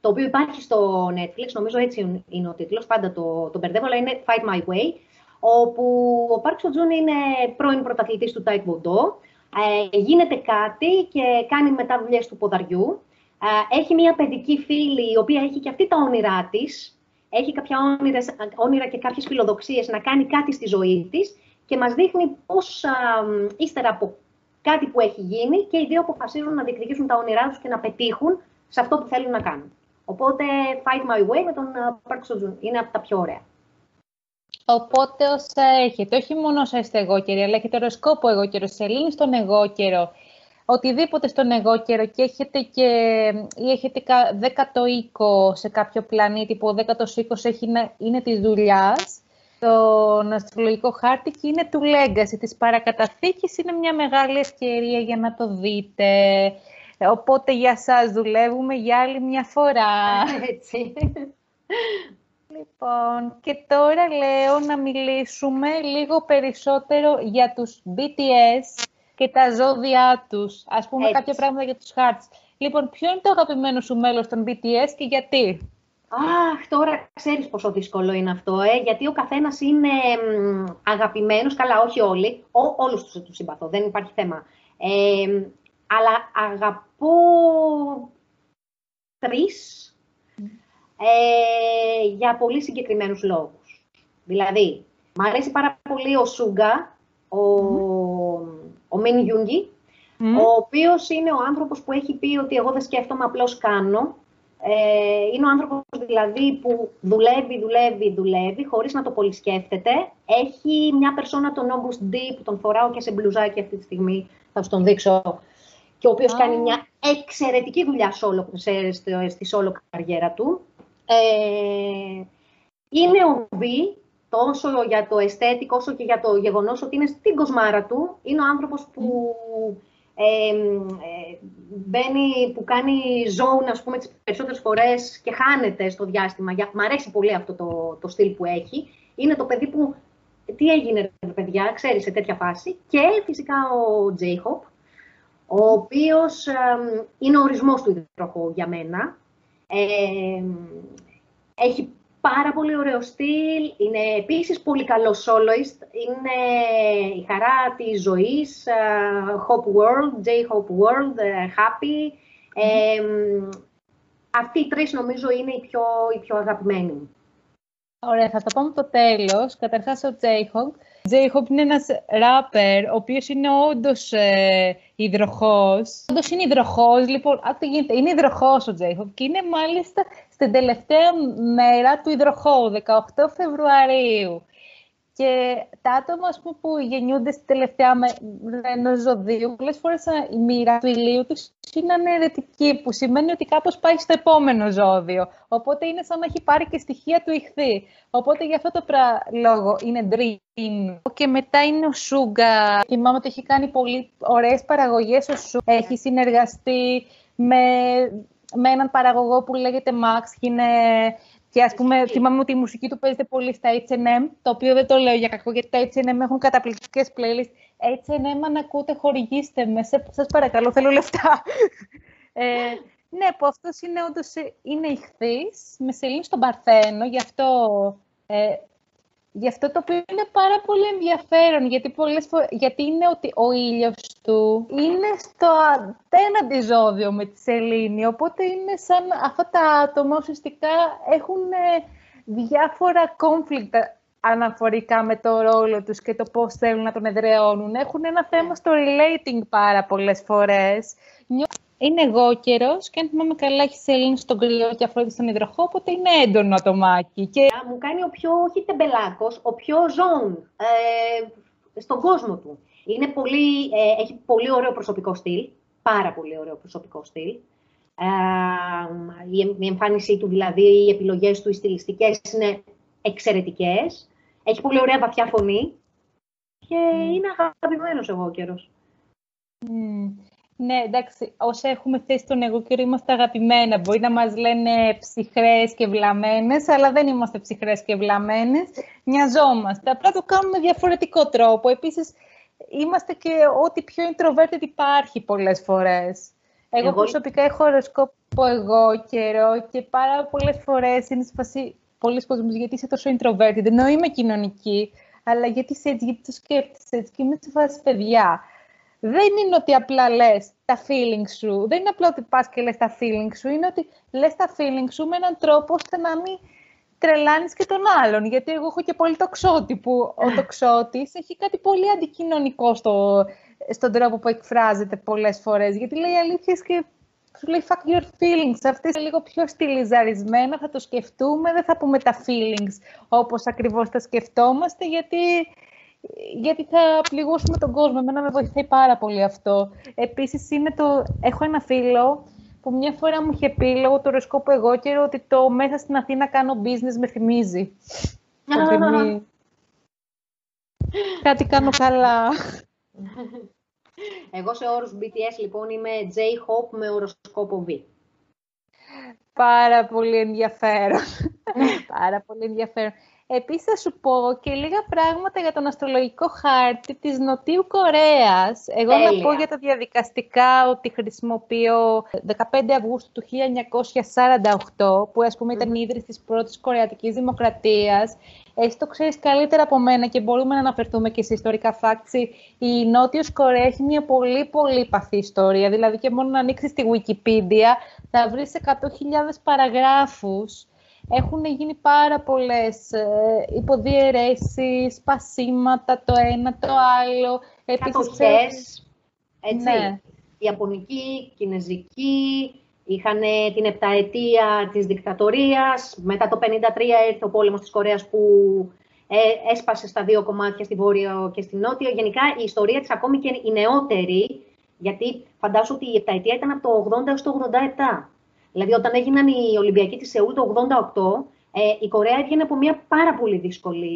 το οποίο υπάρχει στο Netflix, νομίζω έτσι είναι ο τίτλος, πάντα το, το μπερδεύω, αλλά είναι Fight My Way, όπου ο Park Seo Joon είναι πρώην πρωταθλητής του Taekwondo, ε, γίνεται κάτι και κάνει μετά δουλειές του ποδαριού. Ε, έχει μια παιδική φίλη, η οποία έχει και αυτή τα όνειρά της. Έχει κάποια όνειρες, όνειρα και κάποιες φιλοδοξίες να κάνει κάτι στη ζωή της και μας δείχνει πώς ύστερα από κάτι που έχει γίνει και οι δύο αποφασίζουν να διεκδικήσουν τα όνειρά τους και να πετύχουν σε αυτό που θέλουν να κάνουν. Οπότε, Fight My Way με τον Park Seo είναι από τα πιο ωραία. Οπότε όσα έχετε, όχι μόνο όσα είστε εγώ καιροί, αλλά έχετε οροσκόπο εγώ καιρο, σελήνη στον εγώ καιρο, οτιδήποτε στον εγώ καιρο και έχετε και ή έχετε δέκατο οίκο σε κάποιο πλανήτη που ο δέκατος οίκος έχει, είναι της δουλειάς, τον αστρολογικό χάρτη και είναι του legacy, της παρακαταθήκης, είναι μια μεγάλη ευκαιρία για να το δείτε. Οπότε για σας δουλεύουμε για άλλη μια φορά. Έτσι. Λοιπόν, και τώρα λέω να μιλήσουμε λίγο περισσότερο για τους BTS και τα ζώδια τους. Ας πούμε Έτσι. κάποια πράγματα για τους Hearts. Λοιπόν, ποιο είναι το αγαπημένο σου μέλος των BTS και γιατί; Αχ, τώρα ξέρεις πόσο δύσκολο είναι αυτό, ε, γιατί ο καθένας είναι αγαπημένος, καλά όχι όλοι, Ό, όλους τους, τους συμπαθώ, δεν υπάρχει θέμα. Ε, αλλά αγαπώ τρεις ε, για πολύ συγκεκριμένους λόγους. Δηλαδή, μου αρέσει πάρα πολύ ο Σούγκα, ο, ο Μιν Γιούγκη, ο οποίος είναι ο άνθρωπος που έχει πει ότι εγώ δεν σκέφτομαι, απλώς κάνω. Ε, είναι ο άνθρωπος δηλαδή που δουλεύει, δουλεύει, δουλεύει, χωρίς να το πολύ σκέφτεται. Έχει μια περσόνα τον August D που τον φοράω και σε μπλουζάκι αυτή τη στιγμή, θα σου τον δείξω, και ο οποίος κάνει μια εξαιρετική δουλειά σε, στη solo καριέρα του. Ε, είναι ο Β, τόσο για το αισθέτικο όσο και για το γεγονός ότι είναι στην κοσμάρα του. Είναι ο άνθρωπος που ε, μπαίνει, που κάνει zone, ας πούμε, τις περισσότερες φορές και χάνεται στο διάστημα. Για, μ' αρέσει πολύ αυτό το, το στυλ που έχει. Είναι το παιδί που, τι έγινε ρε παιδιά, ξέρεις σε τέτοια φάση. Και φυσικά ο J-Hop, ο οποίος είναι ο ορισμός του υδροχώου για μένα. Ε, έχει πάρα πολύ ωραίο στυλ, είναι επίσης πολύ καλό soloist, είναι η χαρά της ζωής, uh, Hope World, J-Hope World, uh, Happy. Ε, αυτοί οι τρεις νομίζω είναι οι πιο, οι πιο αγαπημένοι μου. Ωραία, θα το πούμε το τέλος. Καταρχάς ο J-Hope. J-Hope είναι ένας ράπερ, ο οποίος είναι όντως ε, υδροχός. Όντως είναι υδροχός, λοιπόν, τι γίνεται, είναι υδροχός ο J-Hope και είναι μάλιστα στην τελευταία μέρα του υδροχώου, 18 Φεβρουαρίου. Και τα άτομα πούμε, που γεννιούνται στη τελευταία μέρα ενός ζωδίου, πολλές φορές η μοίρα του ηλίου τους είναι αναιρετική, που σημαίνει ότι κάπως πάει στο επόμενο ζώδιο. Οπότε είναι σαν να έχει πάρει και στοιχεία του ηχθή. Οπότε για αυτό το λόγο είναι dream. Και μετά είναι ο Σούγκα. Θυμάμαι ότι έχει κάνει πολύ ωραίες παραγωγές ο Σούγκα. Έχει συνεργαστεί με, με έναν παραγωγό που λέγεται Max και είναι και ας πούμε, θυμάμαι ότι η μουσική του παίζεται πολύ στα H&M, το οποίο δεν το λέω για κακό, γιατί τα H&M έχουν καταπληκτικές playlists. H&M, αν ακούτε, χορηγήστε με. Σας παρακαλώ, θέλω λεφτά. ε, ναι, που αυτός είναι όντως είναι ηχθής, με σελήνη στον Παρθένο, γι' αυτό ε, Γι' αυτό το οποίο είναι πάρα πολύ ενδιαφέρον, γιατί, πολλές γιατί είναι ότι ο ήλιος του είναι στο απέναντι ζώδιο με τη σελήνη, οπότε είναι σαν αυτά τα άτομα ουσιαστικά έχουν ε, διάφορα conflict αναφορικά με το ρόλο τους και το πώς θέλουν να τον εδραιώνουν. Έχουν ένα θέμα στο relating πάρα πολλές φορές είναι εγώ καιρό και αν θυμάμαι καλά, έχει σελήνη στον κρυό και Αφρότη στον υδροχό, οπότε είναι έντονο ατομάκι. Και... Μου κάνει ο πιο, όχι τεμπελάκος, ο πιο ζών ε, στον κόσμο του. Είναι πολύ, ε, έχει πολύ ωραίο προσωπικό στυλ, πάρα πολύ ωραίο προσωπικό στυλ. Ε, η, εμφάνισή του, δηλαδή, οι επιλογές του, οι στιλιστικές είναι εξαιρετικές. Έχει πολύ ωραία βαθιά φωνή και mm. είναι αγαπημένος εγώ καιρός. Mm. Ναι, εντάξει, όσα έχουμε θέσει τον εγώ καιρό είμαστε αγαπημένα. Μπορεί να μας λένε ψυχρές και βλαμμένες, αλλά δεν είμαστε ψυχρές και βλαμμένες. Μοιαζόμαστε. Απλά το κάνουμε με διαφορετικό τρόπο. Επίσης, είμαστε και ό,τι πιο introverted υπάρχει πολλές φορές. Εγώ, εγώ... προσωπικά έχω οροσκόπο εγώ καιρό και πάρα πολλές φορές είναι σε πολλοί κόσμοι γιατί είσαι τόσο introverted, ενώ είμαι κοινωνική, αλλά γιατί είσαι έτσι, γιατί το σκέφτεσαι έτσι; Και είμαι σε φάση παιδιά δεν είναι ότι απλά λες τα feelings σου, δεν είναι απλά ότι πας και λες τα feelings σου, είναι ότι λες τα feelings σου με έναν τρόπο ώστε να μην τρελάνεις και τον άλλον. Γιατί εγώ έχω και πολύ τοξότη, που ο τοξότης έχει κάτι πολύ αντικοινωνικό στο, στον τρόπο που εκφράζεται πολλές φορές. Γιατί λέει αλήθεια και σου λέει fuck your feelings. Αυτές είναι λίγο πιο στυλιζαρισμένα, θα το σκεφτούμε, δεν θα πούμε τα feelings όπως ακριβώς τα σκεφτόμαστε, γιατί γιατί θα πληγώσουμε τον κόσμο. Εμένα με βοηθάει πάρα πολύ αυτό. Επίσης, είναι το... έχω ένα φίλο που μια φορά μου είχε πει λόγω του οροσκόπου εγώ και ότι το μέσα στην Αθήνα κάνω business με θυμίζει. Κάτι κάνω καλά. Εγώ σε όρους BTS λοιπόν είμαι J-Hope με οροσκόπο V. Πάρα πολύ ενδιαφέρον. Πάρα πολύ ενδιαφέρον. Επίσης θα σου πω και λίγα πράγματα για τον αστρολογικό χάρτη της Νοτιού Κορέας. Εγώ Τέλεια. να πω για τα διαδικαστικά ότι χρησιμοποιώ 15 Αυγούστου του 1948, που ας πούμε ήταν η ίδρυση της πρώτης Κορεατικής Δημοκρατίας. Εσύ το ξέρεις καλύτερα από μένα και μπορούμε να αναφερθούμε και σε ιστορικά φάξη. Η Νότιος Κορέα έχει μια πολύ πολύ παθή ιστορία, δηλαδή και μόνο να ανοίξεις τη Wikipedia θα βρεις 100.000 παραγράφους έχουν γίνει πάρα πολλές ε, υποδιαιρέσεις, σπασίματα, το ένα, το άλλο. Επίσης, έτσι. Ναι. Ιαπωνική, Κινέζικη, είχαν την επταετία της δικτατορίας. Μετά το 1953 ήρθε ο πόλεμος της Κορέας που ε, έσπασε στα δύο κομμάτια, στη Βόρειο και στη Νότιο. Γενικά η ιστορία της ακόμη και η νεότερη, γιατί φαντάζομαι ότι η επταετία ήταν από το 80 έως το 87. Δηλαδή, όταν έγιναν οι Ολυμπιακοί της Σεούλ το 88, Ε, η Κορέα έβγαινε από μια πάρα πολύ δύσκολη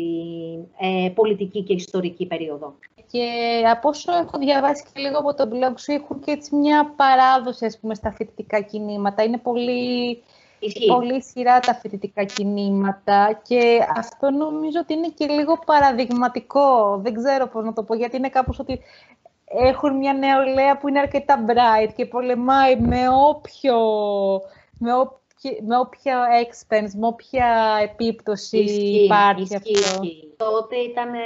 ε, πολιτική και ιστορική περίοδο. Και από όσο έχω διαβάσει και λίγο από τον blog σου, έχουν και έτσι μια παράδοση ας πούμε, στα φοιτητικά κινήματα. Είναι πολύ, πολύ ισχυρά τα φοιτητικά κινήματα και αυτό νομίζω ότι είναι και λίγο παραδειγματικό. Δεν ξέρω πώς να το πω, γιατί είναι κάπως ότι έχουν μια νεολαία που είναι αρκετά bright και πολεμάει με όποιο, με όποιο με όποια expense, με όποια επίπτωση υπάρχει ισχύει. αυτό. Τότε ήταν ε,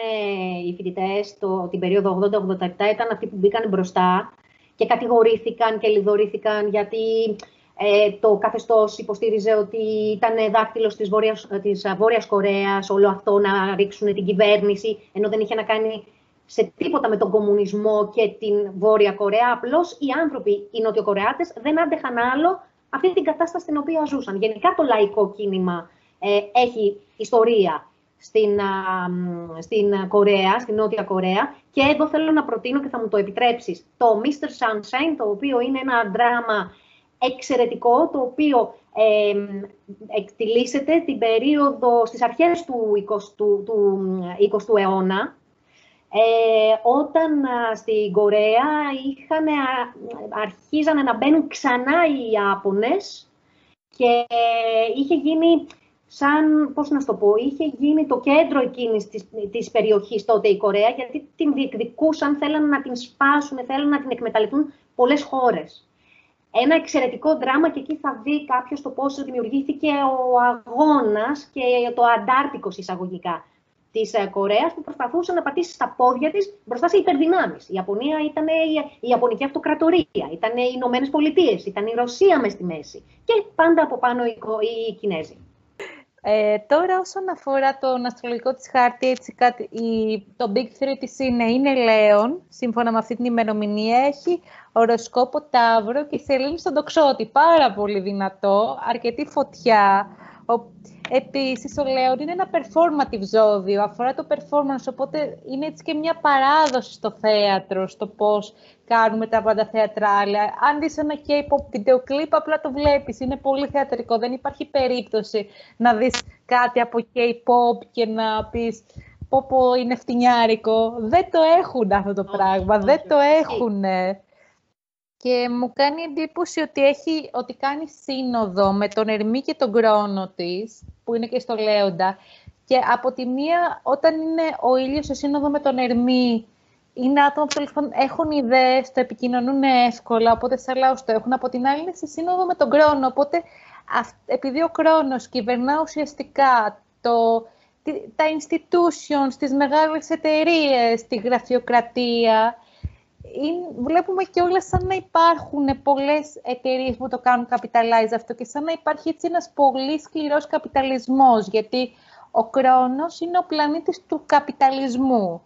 οι φοιτητές την περίοδο 80-87 ήταν αυτοί που μπήκαν μπροστά και κατηγορήθηκαν και λιδωρήθηκαν γιατί ε, το καθεστώς υποστήριζε ότι ήταν δάκτυλος της Βόρειας, της Βόρειας Κορέας, όλο αυτό να ρίξουν την κυβέρνηση, ενώ δεν είχε να κάνει σε τίποτα με τον κομμουνισμό και την Βόρεια Κορέα. Απλώς οι άνθρωποι, οι Νοτιοκορεάτες, δεν άντεχαν άλλο αυτή την κατάσταση στην οποία ζούσαν. Γενικά το λαϊκό κίνημα ε, έχει ιστορία στην, στην Κορέα, στην Νότια Κορέα. Και εδώ θέλω να προτείνω και θα μου το επιτρέψεις το Mr. Sunshine, το οποίο είναι ένα δράμα εξαιρετικό, το οποίο ε, εκτιλήσεται την περίοδο στις αρχές του 20ου, του 20ου αιώνα, ε, όταν α, στην Κορέα είχαν, αρχίζανε να μπαίνουν ξανά οι Ιάπωνες και είχε γίνει σαν, πώς να το πω, είχε γίνει το κέντρο εκείνης της, της περιοχής τότε η Κορέα, γιατί την διεκδικούσαν, θέλανε να την σπάσουν, θέλανε να την εκμεταλλευτούν πολλές χώρες. Ένα εξαιρετικό δράμα και εκεί θα δει κάποιος το πώς δημιουργήθηκε ο αγώνας και το αντάρτικος εισαγωγικά της ε, Κορέας που προσπαθούσε να πατήσει στα πόδια της μπροστά σε υπερδυνάμεις. Η Ιαπωνία ήταν η, η Ιαπωνική Αυτοκρατορία, ήταν οι Ηνωμένες Πολιτείες, ήταν η Ρωσία μες στη μέση και πάντα από πάνω οι, οι Κινέζοι. Ε, τώρα όσον αφορά τον αστρολογικό της χάρτη, έτσι, κάτι, η, το Big Three της είναι, είναι Λέων, σύμφωνα με αυτή την ημερομηνία, έχει οροσκόπο Ταύρο και σελήνη στον τοξότη. Πάρα πολύ δυνατό, αρκετή φωτιά. Επίσης, ο Λέων είναι ένα performative ζώδιο, αφορά το performance, οπότε είναι έτσι και μια παράδοση στο θέατρο, στο πώς κάνουμε τα πάντα θεατράλια. Αν δεις ένα K-pop βίντεο κλιπ, απλά το βλέπεις, είναι πολύ θεατρικό, δεν υπάρχει περίπτωση να δεις κάτι από K-pop και να πεις πω πω είναι φτηνιάρικο. Δεν το έχουν αυτό το πράγμα, δεν το έχουν και μου κάνει εντύπωση ότι, έχει, ότι κάνει σύνοδο με τον Ερμή και τον Κρόνο της, που είναι και στο Λέοντα. Και από τη μία, όταν είναι ο ήλιος σε σύνοδο με τον Ερμή, είναι άτομα που έχουν ιδέες, το επικοινωνούν εύκολα, οπότε σαλάους το έχουν. Από την άλλη είναι σε σύνοδο με τον Κρόνο, οπότε επειδή ο Κρόνος κυβερνά ουσιαστικά το, τα institutions, τις μεγάλες εταιρείες, τη γραφειοκρατία, βλέπουμε και όλα σαν να υπάρχουν πολλές εταιρείες που το κάνουν capitalize αυτό και σαν να υπάρχει έτσι ένας πολύ σκληρός καπιταλισμός, γιατί ο Κρόνος είναι ο πλανήτης του καπιταλισμού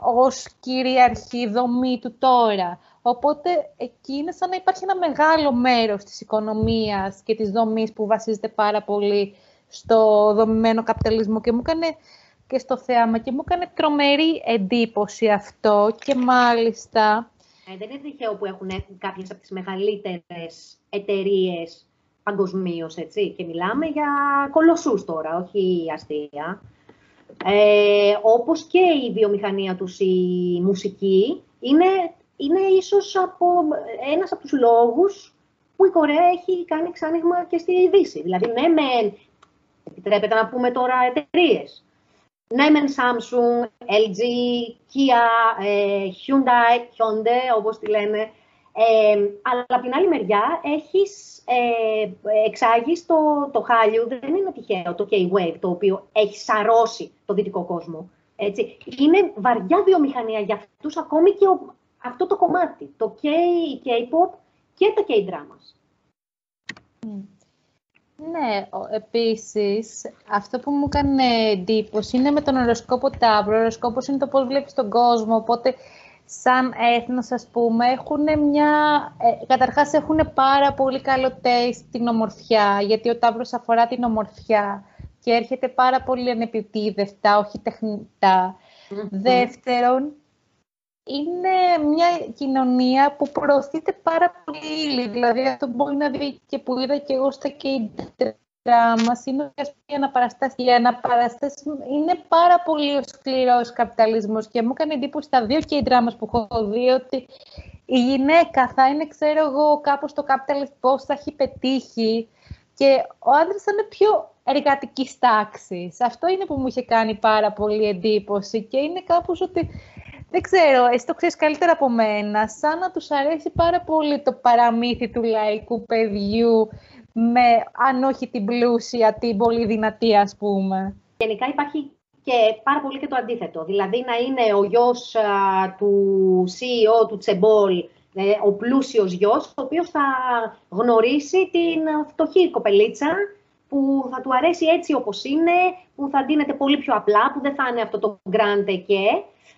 ως κυριαρχή δομή του τώρα. Οπότε εκεί είναι σαν να υπάρχει ένα μεγάλο μέρος της οικονομίας και της δομής που βασίζεται πάρα πολύ στο δομημένο καπιταλισμό και μου έκανε και στο θέαμα και μου έκανε τρομερή εντύπωση αυτό και μάλιστα... Ε, δεν είναι τυχαίο που έχουν κάποιες από τις μεγαλύτερες εταιρείες παγκοσμίως, έτσι, και μιλάμε για κολοσσούς τώρα, όχι αστεία. Ε, όπως και η βιομηχανία τους, η μουσική, είναι, είναι ίσως από, ένας από τους λόγους που η Κορέα έχει κάνει εξάνοιγμα και στη Δύση. Δηλαδή, ναι, με, επιτρέπεται να πούμε τώρα εταιρείες ναι μεν Samsung, LG, Kia, ε, Hyundai, Hyundai όπως τη λένε, ε, αλλά από την άλλη μεριά έχεις ε, εξάγεις το, το χάλιου, δεν είναι τυχαίο το K-Wave, το οποίο έχει σαρώσει το δυτικό κόσμο. Έτσι. Είναι βαριά βιομηχανία για αυτούς ακόμη και αυτό το κομμάτι, το K, K-pop και τα K-dramas. Ναι, επίσης, αυτό που μου έκανε εντύπωση είναι με τον οροσκόπο Ταύρο. Ο οροσκόπος είναι το πώς βλέπεις τον κόσμο, οπότε σαν έθνος, ας πούμε, έχουν μια... Ε, καταρχάς έχουν πάρα πολύ καλό taste την ομορφιά, γιατί ο Ταύρος αφορά την ομορφιά και έρχεται πάρα πολύ ανεπιτίδευτα, όχι τεχνητά. Δεύτερον, είναι μια κοινωνία που προωθείται πάρα πολύ Δηλαδή αυτό μπορεί να δει και που είδα και εγώ στα K δράμα είναι η αναπαραστάση. Η αναπαραστάση είναι πάρα πολύ σκληρό καπιταλισμός και μου έκανε εντύπωση στα δύο και οι δράμα που έχω δει ότι η γυναίκα θα είναι, ξέρω εγώ, κάπως το capitalist πώ θα έχει πετύχει και ο άντρας θα είναι πιο εργατικής τάξης. Αυτό είναι που μου είχε κάνει πάρα πολύ εντύπωση και είναι κάπως ότι δεν ξέρω, εσύ το ξέρεις καλύτερα από μένα, σαν να τους αρέσει πάρα πολύ το παραμύθι του λαϊκού παιδιού με, αν όχι την πλούσια, την πολύ δυνατή, ας πούμε. Γενικά υπάρχει και πάρα πολύ και το αντίθετο. Δηλαδή να είναι ο γιος του CEO του Τσεμπόλ, ε, ο πλούσιος γιος, ο οποίος θα γνωρίσει την φτωχή κοπελίτσα, που θα του αρέσει έτσι όπως είναι, που θα ντύνεται πολύ πιο απλά, που δεν θα είναι αυτό το γκράντε και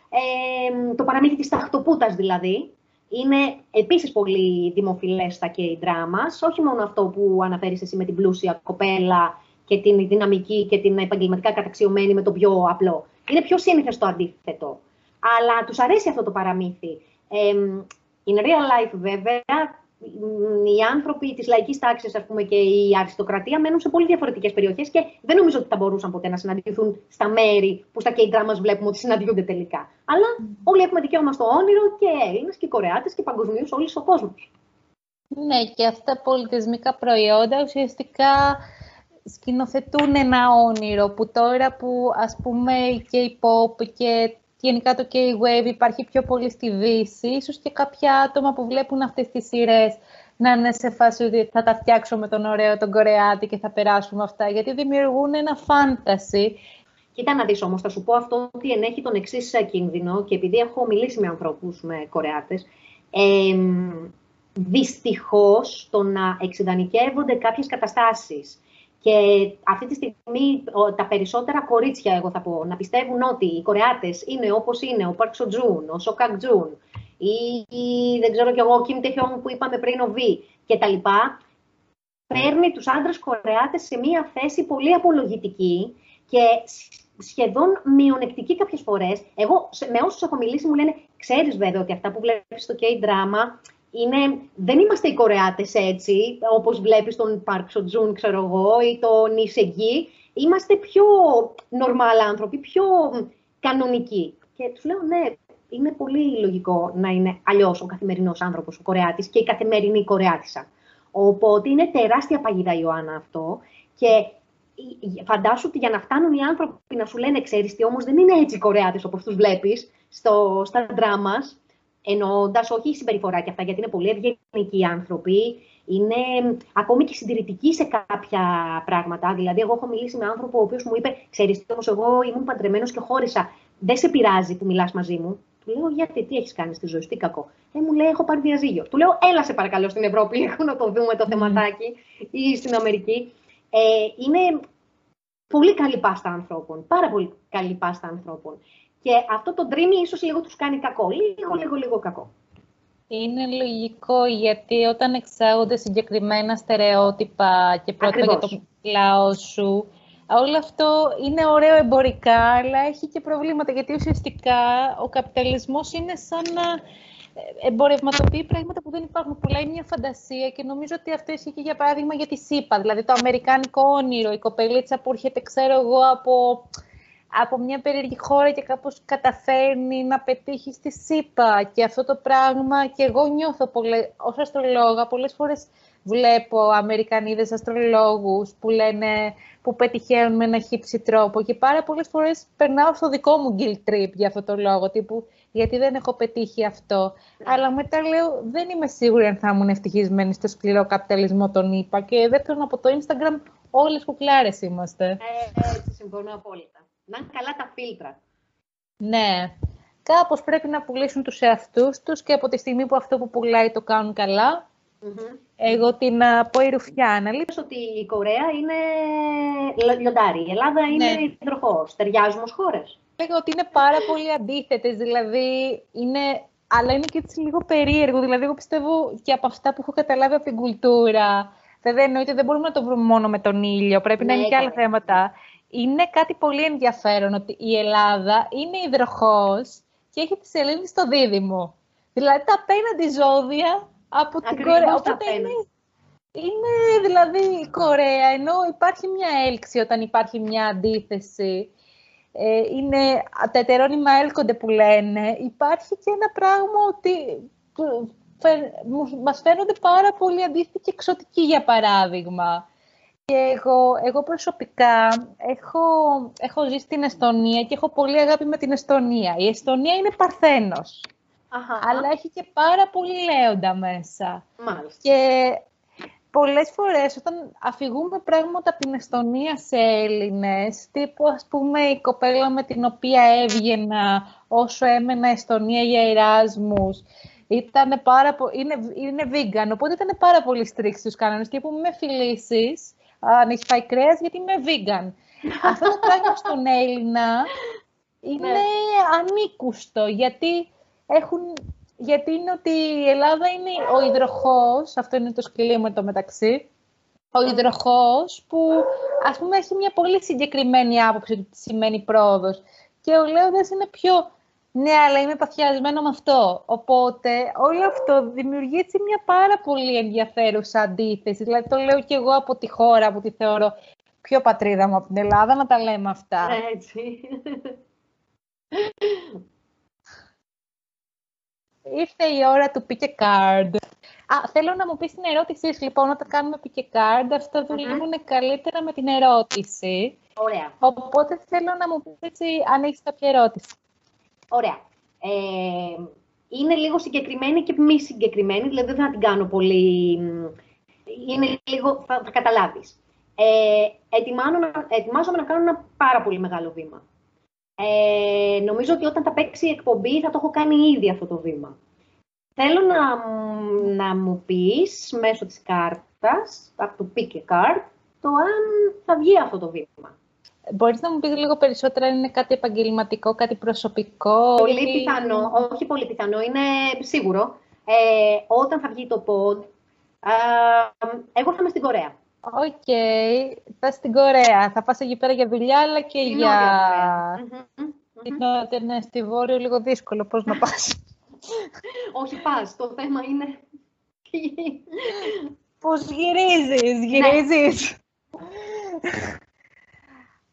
ε, το παραμύθι της ταχτοπούτας δηλαδή. Είναι επίσης πολύ δημοφιλές στα k dramas, όχι μόνο αυτό που αναφέρεις εσύ με την πλούσια κοπέλα και την δυναμική και την επαγγελματικά καταξιωμένη με το πιο απλό. Είναι πιο σύνηθες το αντίθετο. Αλλά τους αρέσει αυτό το παραμύθι. Ε, in real life βέβαια, οι άνθρωποι της λαϊκής τάξης και η αριστοκρατία μένουν σε πολύ διαφορετικές περιοχές και δεν νομίζω ότι θα μπορούσαν ποτέ να συναντηθούν στα μέρη που στα K-dramas βλέπουμε ότι συναντιούνται τελικά. Αλλά όλοι έχουμε δικαίωμα στο όνειρο και Έλληνες και Κορεάτες και παγκοσμίως όλο ο κόσμος. Ναι, και αυτά τα πολιτισμικά προϊόντα ουσιαστικά σκηνοθετούν ένα όνειρο που τώρα που ας πούμε η K-pop και γενικά το K-Wave υπάρχει πιο πολύ στη Δύση, ίσως και κάποια άτομα που βλέπουν αυτές τις σειρές να είναι σε φάση ότι θα τα φτιάξω με τον ωραίο τον Κορεάτη και θα περάσουμε αυτά, γιατί δημιουργούν ένα φάνταση. Κοίτα να δεις όμως, θα σου πω αυτό ότι ενέχει τον εξής κίνδυνο και επειδή έχω μιλήσει με ανθρώπους με Κορεάτες, ε, δυστυχώς το να εξειδανικεύονται κάποιες καταστάσεις και αυτή τη στιγμή τα περισσότερα κορίτσια, εγώ θα πω, να πιστεύουν ότι οι Κορεάτες είναι όπως είναι ο Παρκ Σοτζούν, ο Σοκακ Τζούν ή, ή, δεν ξέρω κι εγώ, ο Κιμ Τεχιόν που είπαμε πριν, ο Βι κτλ. Παίρνει τους άντρες Κορεάτες σε μια θέση πολύ απολογητική και σχεδόν μειονεκτική κάποιες φορές. Εγώ με όσους έχω μιλήσει μου λένε, ξέρεις βέβαια ότι αυτά που βλέπεις στο K-drama είναι, δεν είμαστε οι Κορεάτες έτσι, όπως βλέπεις τον Park Seo-joon, ξέρω εγώ, ή τον Ισεγγί. Είμαστε πιο νορμάλ άνθρωποι, πιο κανονικοί. Και τους λέω, ναι, είναι πολύ λογικό να είναι αλλιώς ο καθημερινός άνθρωπος, ο Κορεάτης και η καθημερινή Κορεάτισσα. Οπότε είναι τεράστια παγίδα, Ιωάννα, αυτό. Και φαντάσου ότι για να φτάνουν οι άνθρωποι να σου λένε, ξέρεις τι, όμως δεν είναι έτσι οι Κορεάτες όπως τους βλέπεις στο, στα δράμας, Εννοώντα όχι η συμπεριφορά και αυτά, γιατί είναι πολύ ευγενικοί άνθρωποι, είναι ακόμη και συντηρητικοί σε κάποια πράγματα. Δηλαδή, εγώ έχω μιλήσει με άνθρωπο ο οποίος μου είπε: Ξέρεις, όμως, εγώ ήμουν παντρεμένος και χώρισα. Δεν σε πειράζει που μιλάς μαζί μου. Του λέω: Γιατί, τι έχεις κάνει στη ζωή σου, τι κακό. Ε, μου λέει: Έχω πάρει διαζύγιο. Του λέω: Έλα σε παρακαλώ στην Ευρώπη, έχω να το δούμε το θεματάκι, ή στην Αμερική. Ε, είναι πολύ καλή πάστα ανθρώπων. Πάρα πολύ καλή πάστα ανθρώπων. Και αυτό το dreamy ίσως λίγο τους κάνει κακό. Λίγο, λίγο, λίγο κακό. Είναι λογικό γιατί όταν εξάγονται συγκεκριμένα στερεότυπα και πρώτα για το λαό σου, όλο αυτό είναι ωραίο εμπορικά, αλλά έχει και προβλήματα, γιατί ουσιαστικά ο καπιταλισμός είναι σαν να εμπορευματοποιεί πράγματα που δεν υπάρχουν. Πουλάει μια φαντασία και νομίζω ότι αυτό ισχύει και για παράδειγμα για τη ΣΥΠΑ, δηλαδή το αμερικάνικο όνειρο, η κοπελίτσα που έρχεται, ξέρω εγώ, από από μια περίεργη χώρα και κάπως καταφέρνει να πετύχει στη ΣΥΠΑ. Και αυτό το πράγμα και εγώ νιώθω πολλές, ως αστρολόγα πολλές φορές βλέπω Αμερικανίδες αστρολόγους που λένε που πετυχαίνουν με ένα χύψη τρόπο και πάρα πολλές φορές περνάω στο δικό μου guilt trip για αυτό το λόγο, τύπου γιατί δεν έχω πετύχει αυτό. Αλλά μετά λέω δεν είμαι σίγουρη αν θα ήμουν ευτυχισμένη στο σκληρό καπιταλισμό των ΗΠΑ και δεύτερον από το Instagram όλες κουκλάρες είμαστε. Ε, έτσι, συμφωνώ απόλυτα να είναι καλά τα φίλτρα. Ναι. Κάπως πρέπει να πουλήσουν τους εαυτούς τους και από τη στιγμή που αυτό που πουλάει το κάνουν καλά, εγώ την πω η Ρουφιάνα. ότι η Κορέα είναι λιοντάρι, η Ελλάδα είναι ναι. υδροχός. Ταιριάζουμε ως χώρες. Λέγω ότι είναι πάρα πολύ αντίθετες, δηλαδή είναι αλλά είναι και έτσι λίγο περίεργο. Δηλαδή, εγώ πιστεύω και από αυτά που έχω καταλάβει από την κουλτούρα. Βέβαια, εννοείται δεν μπορούμε να το βρούμε μόνο με τον ήλιο. Πρέπει να είναι και άλλα θέματα είναι κάτι πολύ ενδιαφέρον ότι η Ελλάδα είναι υδροχός και έχει τη σελήνη στο δίδυμο. Δηλαδή τα απέναντι ζώδια από την Κορέα. Οπότε είναι, Είναι δηλαδή η Κορέα, ενώ υπάρχει μια έλξη όταν υπάρχει μια αντίθεση. Ε, είναι τα ετερόνυμα έλκονται που λένε. Υπάρχει και ένα πράγμα ότι μας φαίνονται πάρα πολύ αντίθετοι και εξωτικοί, για παράδειγμα. Και εγώ, εγώ προσωπικά έχω, έχω ζήσει στην Εστονία και έχω πολύ αγάπη με την Εστονία. Η Εστονία είναι παρθένος. Αλλά έχει και πάρα πολύ λέοντα μέσα. Μάλιστα. Και πολλές φορές όταν αφηγούμε πράγματα από την Εστονία σε Έλληνες, τύπου ας πούμε η κοπέλα με την οποία έβγαινα όσο έμενα Εστονία για Εράσμους, ήταν πάρα είναι, είναι vegan, οπότε ήταν πάρα πολύ στρίξη στους κανόνες και που με φιλήσεις, αν έχεις φάει κρέας, γιατί είμαι vegan. Αυτό το πράγμα στον Έλληνα είναι ναι. ανήκουστο, γιατί έχουν γιατί είναι ότι η Ελλάδα είναι ο υδροχός, αυτό είναι το σκυλί με το μεταξύ, ο υδροχός που ας πούμε έχει μια πολύ συγκεκριμένη άποψη του τι σημαίνει πρόοδος. Και ο Λέοντας είναι πιο ναι, αλλά είμαι παθιασμένο με αυτό. Οπότε όλο αυτό δημιουργεί έτσι μια πάρα πολύ ενδιαφέρουσα αντίθεση. Δηλαδή το λέω και εγώ από τη χώρα που τη θεωρώ πιο πατρίδα μου από την Ελλάδα, να τα λέμε αυτά. Έτσι. Ήρθε η ώρα του pick a card. Α, θέλω να μου πεις την ερώτησή σου, λοιπόν, όταν κάνουμε pick a card, αυτά δουλεύουν καλύτερα με την ερώτηση. Ωραία. Οπότε θέλω να μου πεις αν έχεις κάποια ερώτηση. Ωραία. Ε, είναι λίγο συγκεκριμένη και μη συγκεκριμένη, δηλαδή δεν θα την κάνω πολύ... Είναι λίγο, θα, θα καταλάβεις. Ε, ετοιμάζομαι να κάνω ένα πάρα πολύ μεγάλο βήμα. Ε, νομίζω ότι όταν θα παίξει η εκπομπή θα το έχω κάνει ήδη αυτό το βήμα. Θέλω να, να μου πεις μέσω της κάρτας, από το pick a card, το αν θα βγει αυτό το βήμα. Μπορείς να μου πεις λίγο περισσότερα αν είναι κάτι επαγγελματικό, κάτι προσωπικό. Πολύ πιθανό, όχι πολύ πιθανό, είναι σίγουρο. Ε, όταν θα βγει το pod, εγώ θα είμαι στην Κορέα. OK, okay. θα στην Κορέα. Θα πας εκεί πέρα για δουλειά, αλλά και στην για... Στην νότια, ναι, στη Βόρειο λίγο δύσκολο. Πώς να πας. Όχι, πας. Το θέμα είναι... Πώς γυρίζεις, γυρίζεις.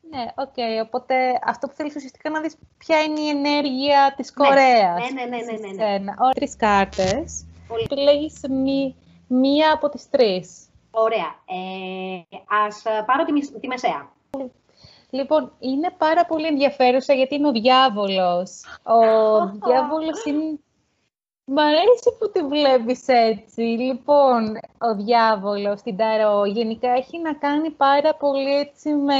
Ναι, OK. Okay. Οπότε αυτό που θέλεις ουσιαστικά να δεις ποια είναι η ενέργεια της ναι. Κορέας. Ναι, ναι, ναι. ναι, ναι, ναι. Ωραία, τρεις κάρτες. Επιλέγεις μία από τις τρεις. Ωραία. Ε, ας πάρω τη, τη μεσαία. Λοιπόν, είναι πάρα πολύ ενδιαφέρουσα γιατί είναι ο διάβολος. Ο διάβολος είναι... Μ' αρέσει που τη βλέπεις έτσι. Λοιπόν, ο διάβολος στην Ταρό γενικά έχει να κάνει πάρα πολύ έτσι με...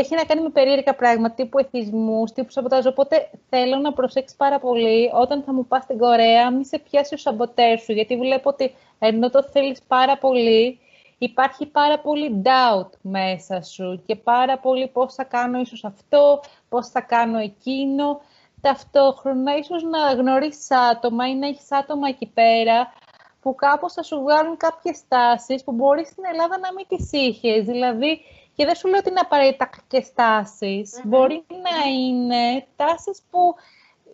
Έχει να κάνει με περίεργα πράγματα, τύπου εθισμούς, τύπου σαμποτάζ. Οπότε θέλω να προσέξεις πάρα πολύ όταν θα μου πας στην Κορέα, μη σε πιάσει ο σαμποτέρ σου. Γιατί βλέπω ότι ενώ το θέλεις πάρα πολύ, υπάρχει πάρα πολύ doubt μέσα σου και πάρα πολύ πώς θα κάνω ίσως αυτό, πώς θα κάνω εκείνο. Ταυτόχρονα ίσως να γνωρίσεις άτομα ή να έχεις άτομα εκεί πέρα που κάπως θα σου βγάλουν κάποιες τάσεις που μπορεί στην Ελλάδα να μην τις είχες. Δηλαδή, και δεν σου λέω ότι είναι απαραίτητα κακές Μπορεί να είναι τάσεις που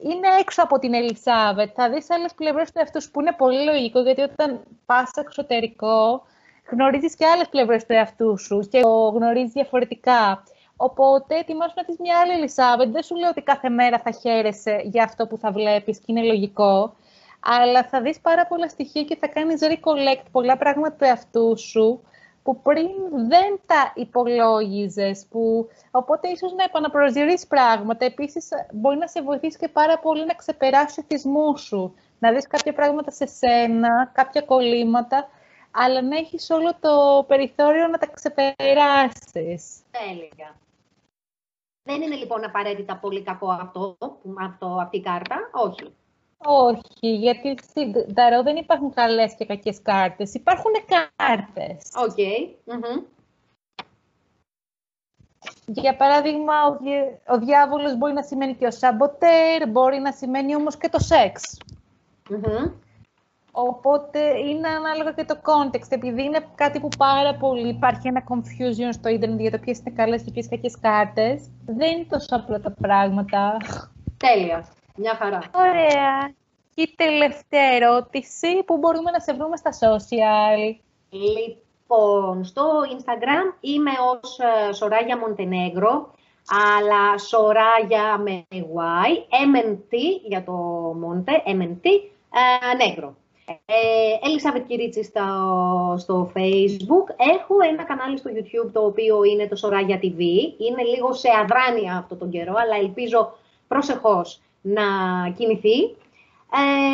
είναι έξω από την Ελισάβετ. Θα δεις άλλες πλευρές του εαυτού που είναι πολύ λογικό, γιατί όταν πας εξωτερικό, γνωρίζεις και άλλες πλευρές του εαυτού σου και το γνωρίζεις διαφορετικά. Οπότε ετοιμάσου να δεις μια άλλη Ελισάβετ. Δεν σου λέω ότι κάθε μέρα θα χαίρεσαι για αυτό που θα βλέπεις και είναι λογικό. Αλλά θα δεις πάρα πολλά στοιχεία και θα κάνεις recollect πολλά πράγματα του εαυτού σου που πριν δεν τα υπολόγιζες. Που... Οπότε ίσως να επαναπροσδιορίσει πράγματα. Επίσης, μπορεί να σε βοηθήσει και πάρα πολύ να ξεπεράσεις τους εθισμού σου. Να δεις κάποια πράγματα σε σένα, κάποια κολλήματα αλλά να έχεις όλο το περιθώριο να τα ξεπεράσεις. Τέλεια. Δεν είναι λοιπόν απαραίτητα πολύ κακό αυτό, αυτό αυτή η κάρτα, όχι. Όχι, γιατί στην Ταρό δεν υπάρχουν καλές και κακές κάρτες. Υπάρχουν κάρτες. OK. Okay. Για παράδειγμα, ο, ο διάβολος μπορεί να σημαίνει και ο σαμποτέρ, μπορεί να σημαίνει όμως και το σεξ. Οπότε είναι ανάλογα και το context, επειδή είναι κάτι που πάρα πολύ υπάρχει ένα confusion στο ίντερνετ για το ποιες είναι καλές και ποιες κακές κάρτες. Δεν είναι τόσο απλά τα πράγματα. Τέλεια. Μια χαρά. Ωραία. Και η τελευταία ερώτηση, που μπορούμε να σε βρούμε στα social. Λοιπόν, στο Instagram είμαι ως ε, Σοράγια Μοντενέγκρο, αλλά Σοράγια με Y, MNT για το Μόντε, MNT, Νέγκρο. Ε, Ελισάβετ Κυρίτσι στο, στο Facebook. Έχω ένα κανάλι στο YouTube το οποίο είναι το Σοράγια TV. Είναι λίγο σε αδράνεια αυτό τον καιρό, αλλά ελπίζω προσεχώς να κινηθεί.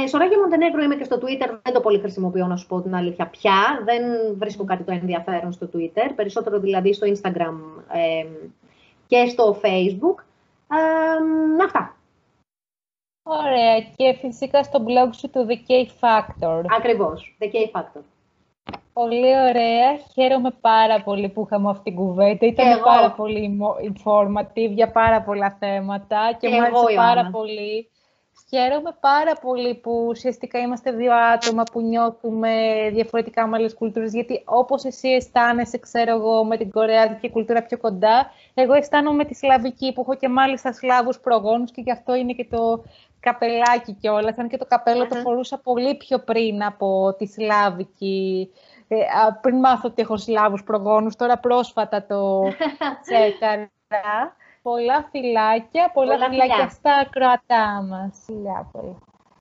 Ε, Σοράγια Μοντενέγκρο είμαι και στο Twitter, δεν το πολύ χρησιμοποιώ να σου πω την αλήθεια πια. Δεν βρίσκω κάτι το ενδιαφέρον στο Twitter, περισσότερο δηλαδή στο Instagram ε, και στο Facebook. Ε, αυτά. Ωραία. Και φυσικά στο blog σου του The K Factor. Ακριβώς, The K Factor. Πολύ ωραία. Χαίρομαι πάρα πολύ που είχαμε αυτή την κουβέντα. Ήταν πάρα πολύ informative για πάρα πολλά θέματα και, και μου άρεσε πάρα πολύ. Χαίρομαι πάρα πολύ που ουσιαστικά είμαστε δύο άτομα που νιώθουμε διαφορετικά με άλλες κουλτούρες, γιατί όπως εσύ αισθάνεσαι, ξέρω εγώ, με την κορεάτικη κουλτούρα πιο κοντά, εγώ αισθάνομαι με τη σλαβική, που έχω και μάλιστα σλάβους προγόνους και γι' αυτό είναι και το καπελάκι κιόλας, αν και το καπέλο το φορούσα πολύ πιο πριν από τη σλάβικη, ε, πριν μάθω ότι έχω σλάβους προγόνους, τώρα πρόσφατα το τσέκαρα. Πολλά φιλάκια, πολλά, πολλά φιλάκια στα ακροατά μας. Φιλιά πολύ.